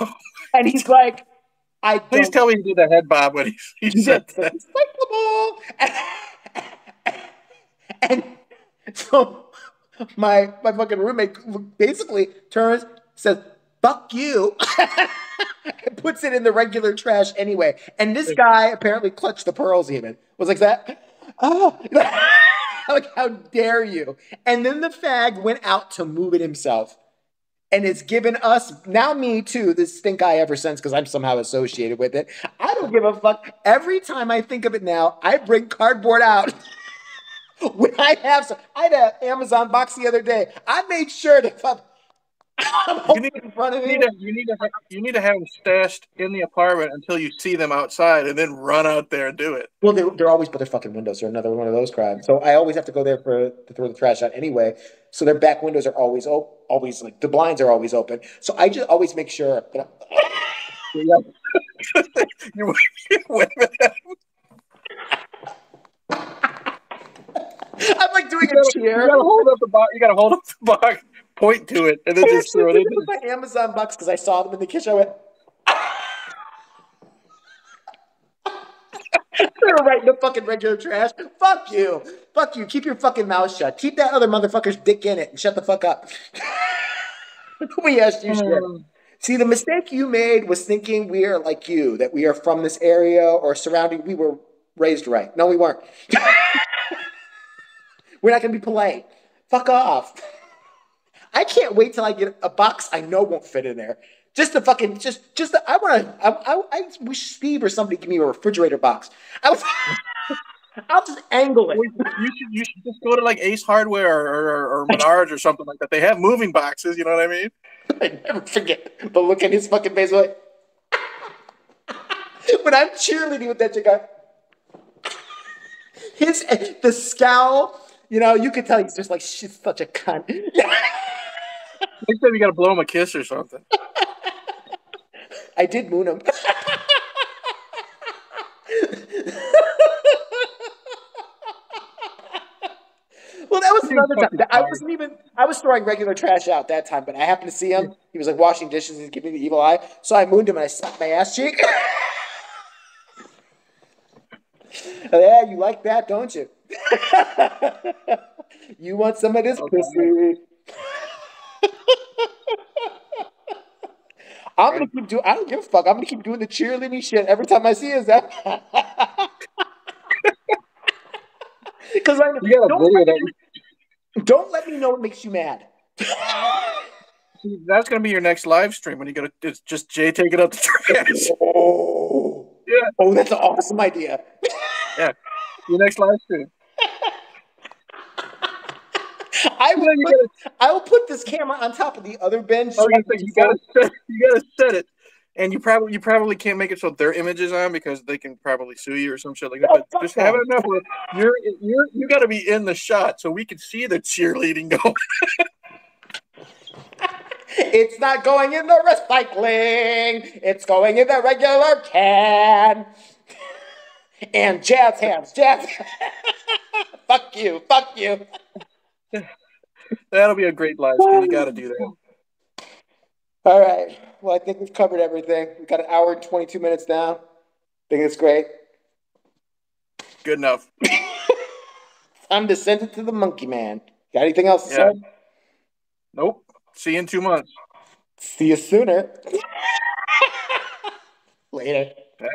and he's like, "I Please tell me he did a head bob when he, he said that. And, and so my my fucking roommate basically turns, says, fuck you, and puts it in the regular trash anyway. And this guy apparently clutched the pearls even. Was like that. Oh, like how dare you? And then the fag went out to move it himself and it's given us now me too this stink eye ever since because i'm somehow associated with it. I don't give a fuck. Every time i think of it now i bring cardboard out when i have some i had an amazon box the other day. I made sure I'm You need- in front of You need, to, you, need to, you need to have them stashed in the apartment until you see them outside and then run out there and do it. well they're, they're always by their fucking windows they're another one of those crimes so i always have to go there for to throw the trash out anyway so their back windows are always op- always like the blinds are always open so i just always make sure that I'm, you wave at them. doing You a gotta, cheer. you gotta hold up the box. You gotta hold up the box, point to it, and then I just throw it actually in. picked up my Amazon box because I saw them in the kitchen. I went. They were right in the fucking regular trash. Fuck you. Fuck you. Keep your fucking mouth shut. Keep that other motherfucker's dick in it and shut the fuck up. we asked you shit. Um, See, the mistake you made was thinking we are like you, that we are from this area or surrounding. We were raised right. No, we weren't. we're not going to be polite. Fuck off. I can't wait till I get a box I know won't fit in there. Just the fucking, just, just the, I want to, I, I, I wish Steve or somebody give me a refrigerator box. I was, I'll just angle it. You should, you should just go to like Ace Hardware or, or, or Menards or something like that. They have moving boxes. You know what I mean? I never forget the look in his fucking face. Like, when I'm cheerleading with that chick, I, his the scowl. You know, you could tell he's just like she's such a cunt. Next time you gotta blow him a kiss or something. I did moon him. well, that was another time. I wasn't even. I was throwing regular trash out that time, but I happened to see him. He was like washing dishes and giving me the evil eye. So I mooned him and I slapped my ass cheek. yeah, you like that, don't you? you want some of this pussy? I'm gonna keep doing. I don't give a fuck. I'm gonna keep doing the cheerleading shit every time I see his ass. Because I You got a don't, video let that me, don't let me know what makes you mad. that's gonna be your next live stream when you go to it's just Jay taking out the trash. Oh, Yeah. oh, that's an awesome idea. Yeah, your next live stream. I will, put, gotta, I will put this camera on top of the other bench. Was so I gonna say, can you gotta set, you gotta set it, and you probably you probably can't make it so their image is on because they can probably sue you or some shit like that. Oh, But just that. have it enough where you're you're you gotta be in the shot so we can see the cheerleading going. It's not going in the recycling. It's going in the regular can. And jazz hands, jazz. fuck you, fuck you. That'll be a great live stream. You gotta do that. All right. Well, I think we've covered everything. We've got an hour and 22 minutes now. I think it's great. Good enough. Time to send it to the monkey man. Got anything else to Yeah. say? Nope. See you in two months. See you sooner. Later. Bye.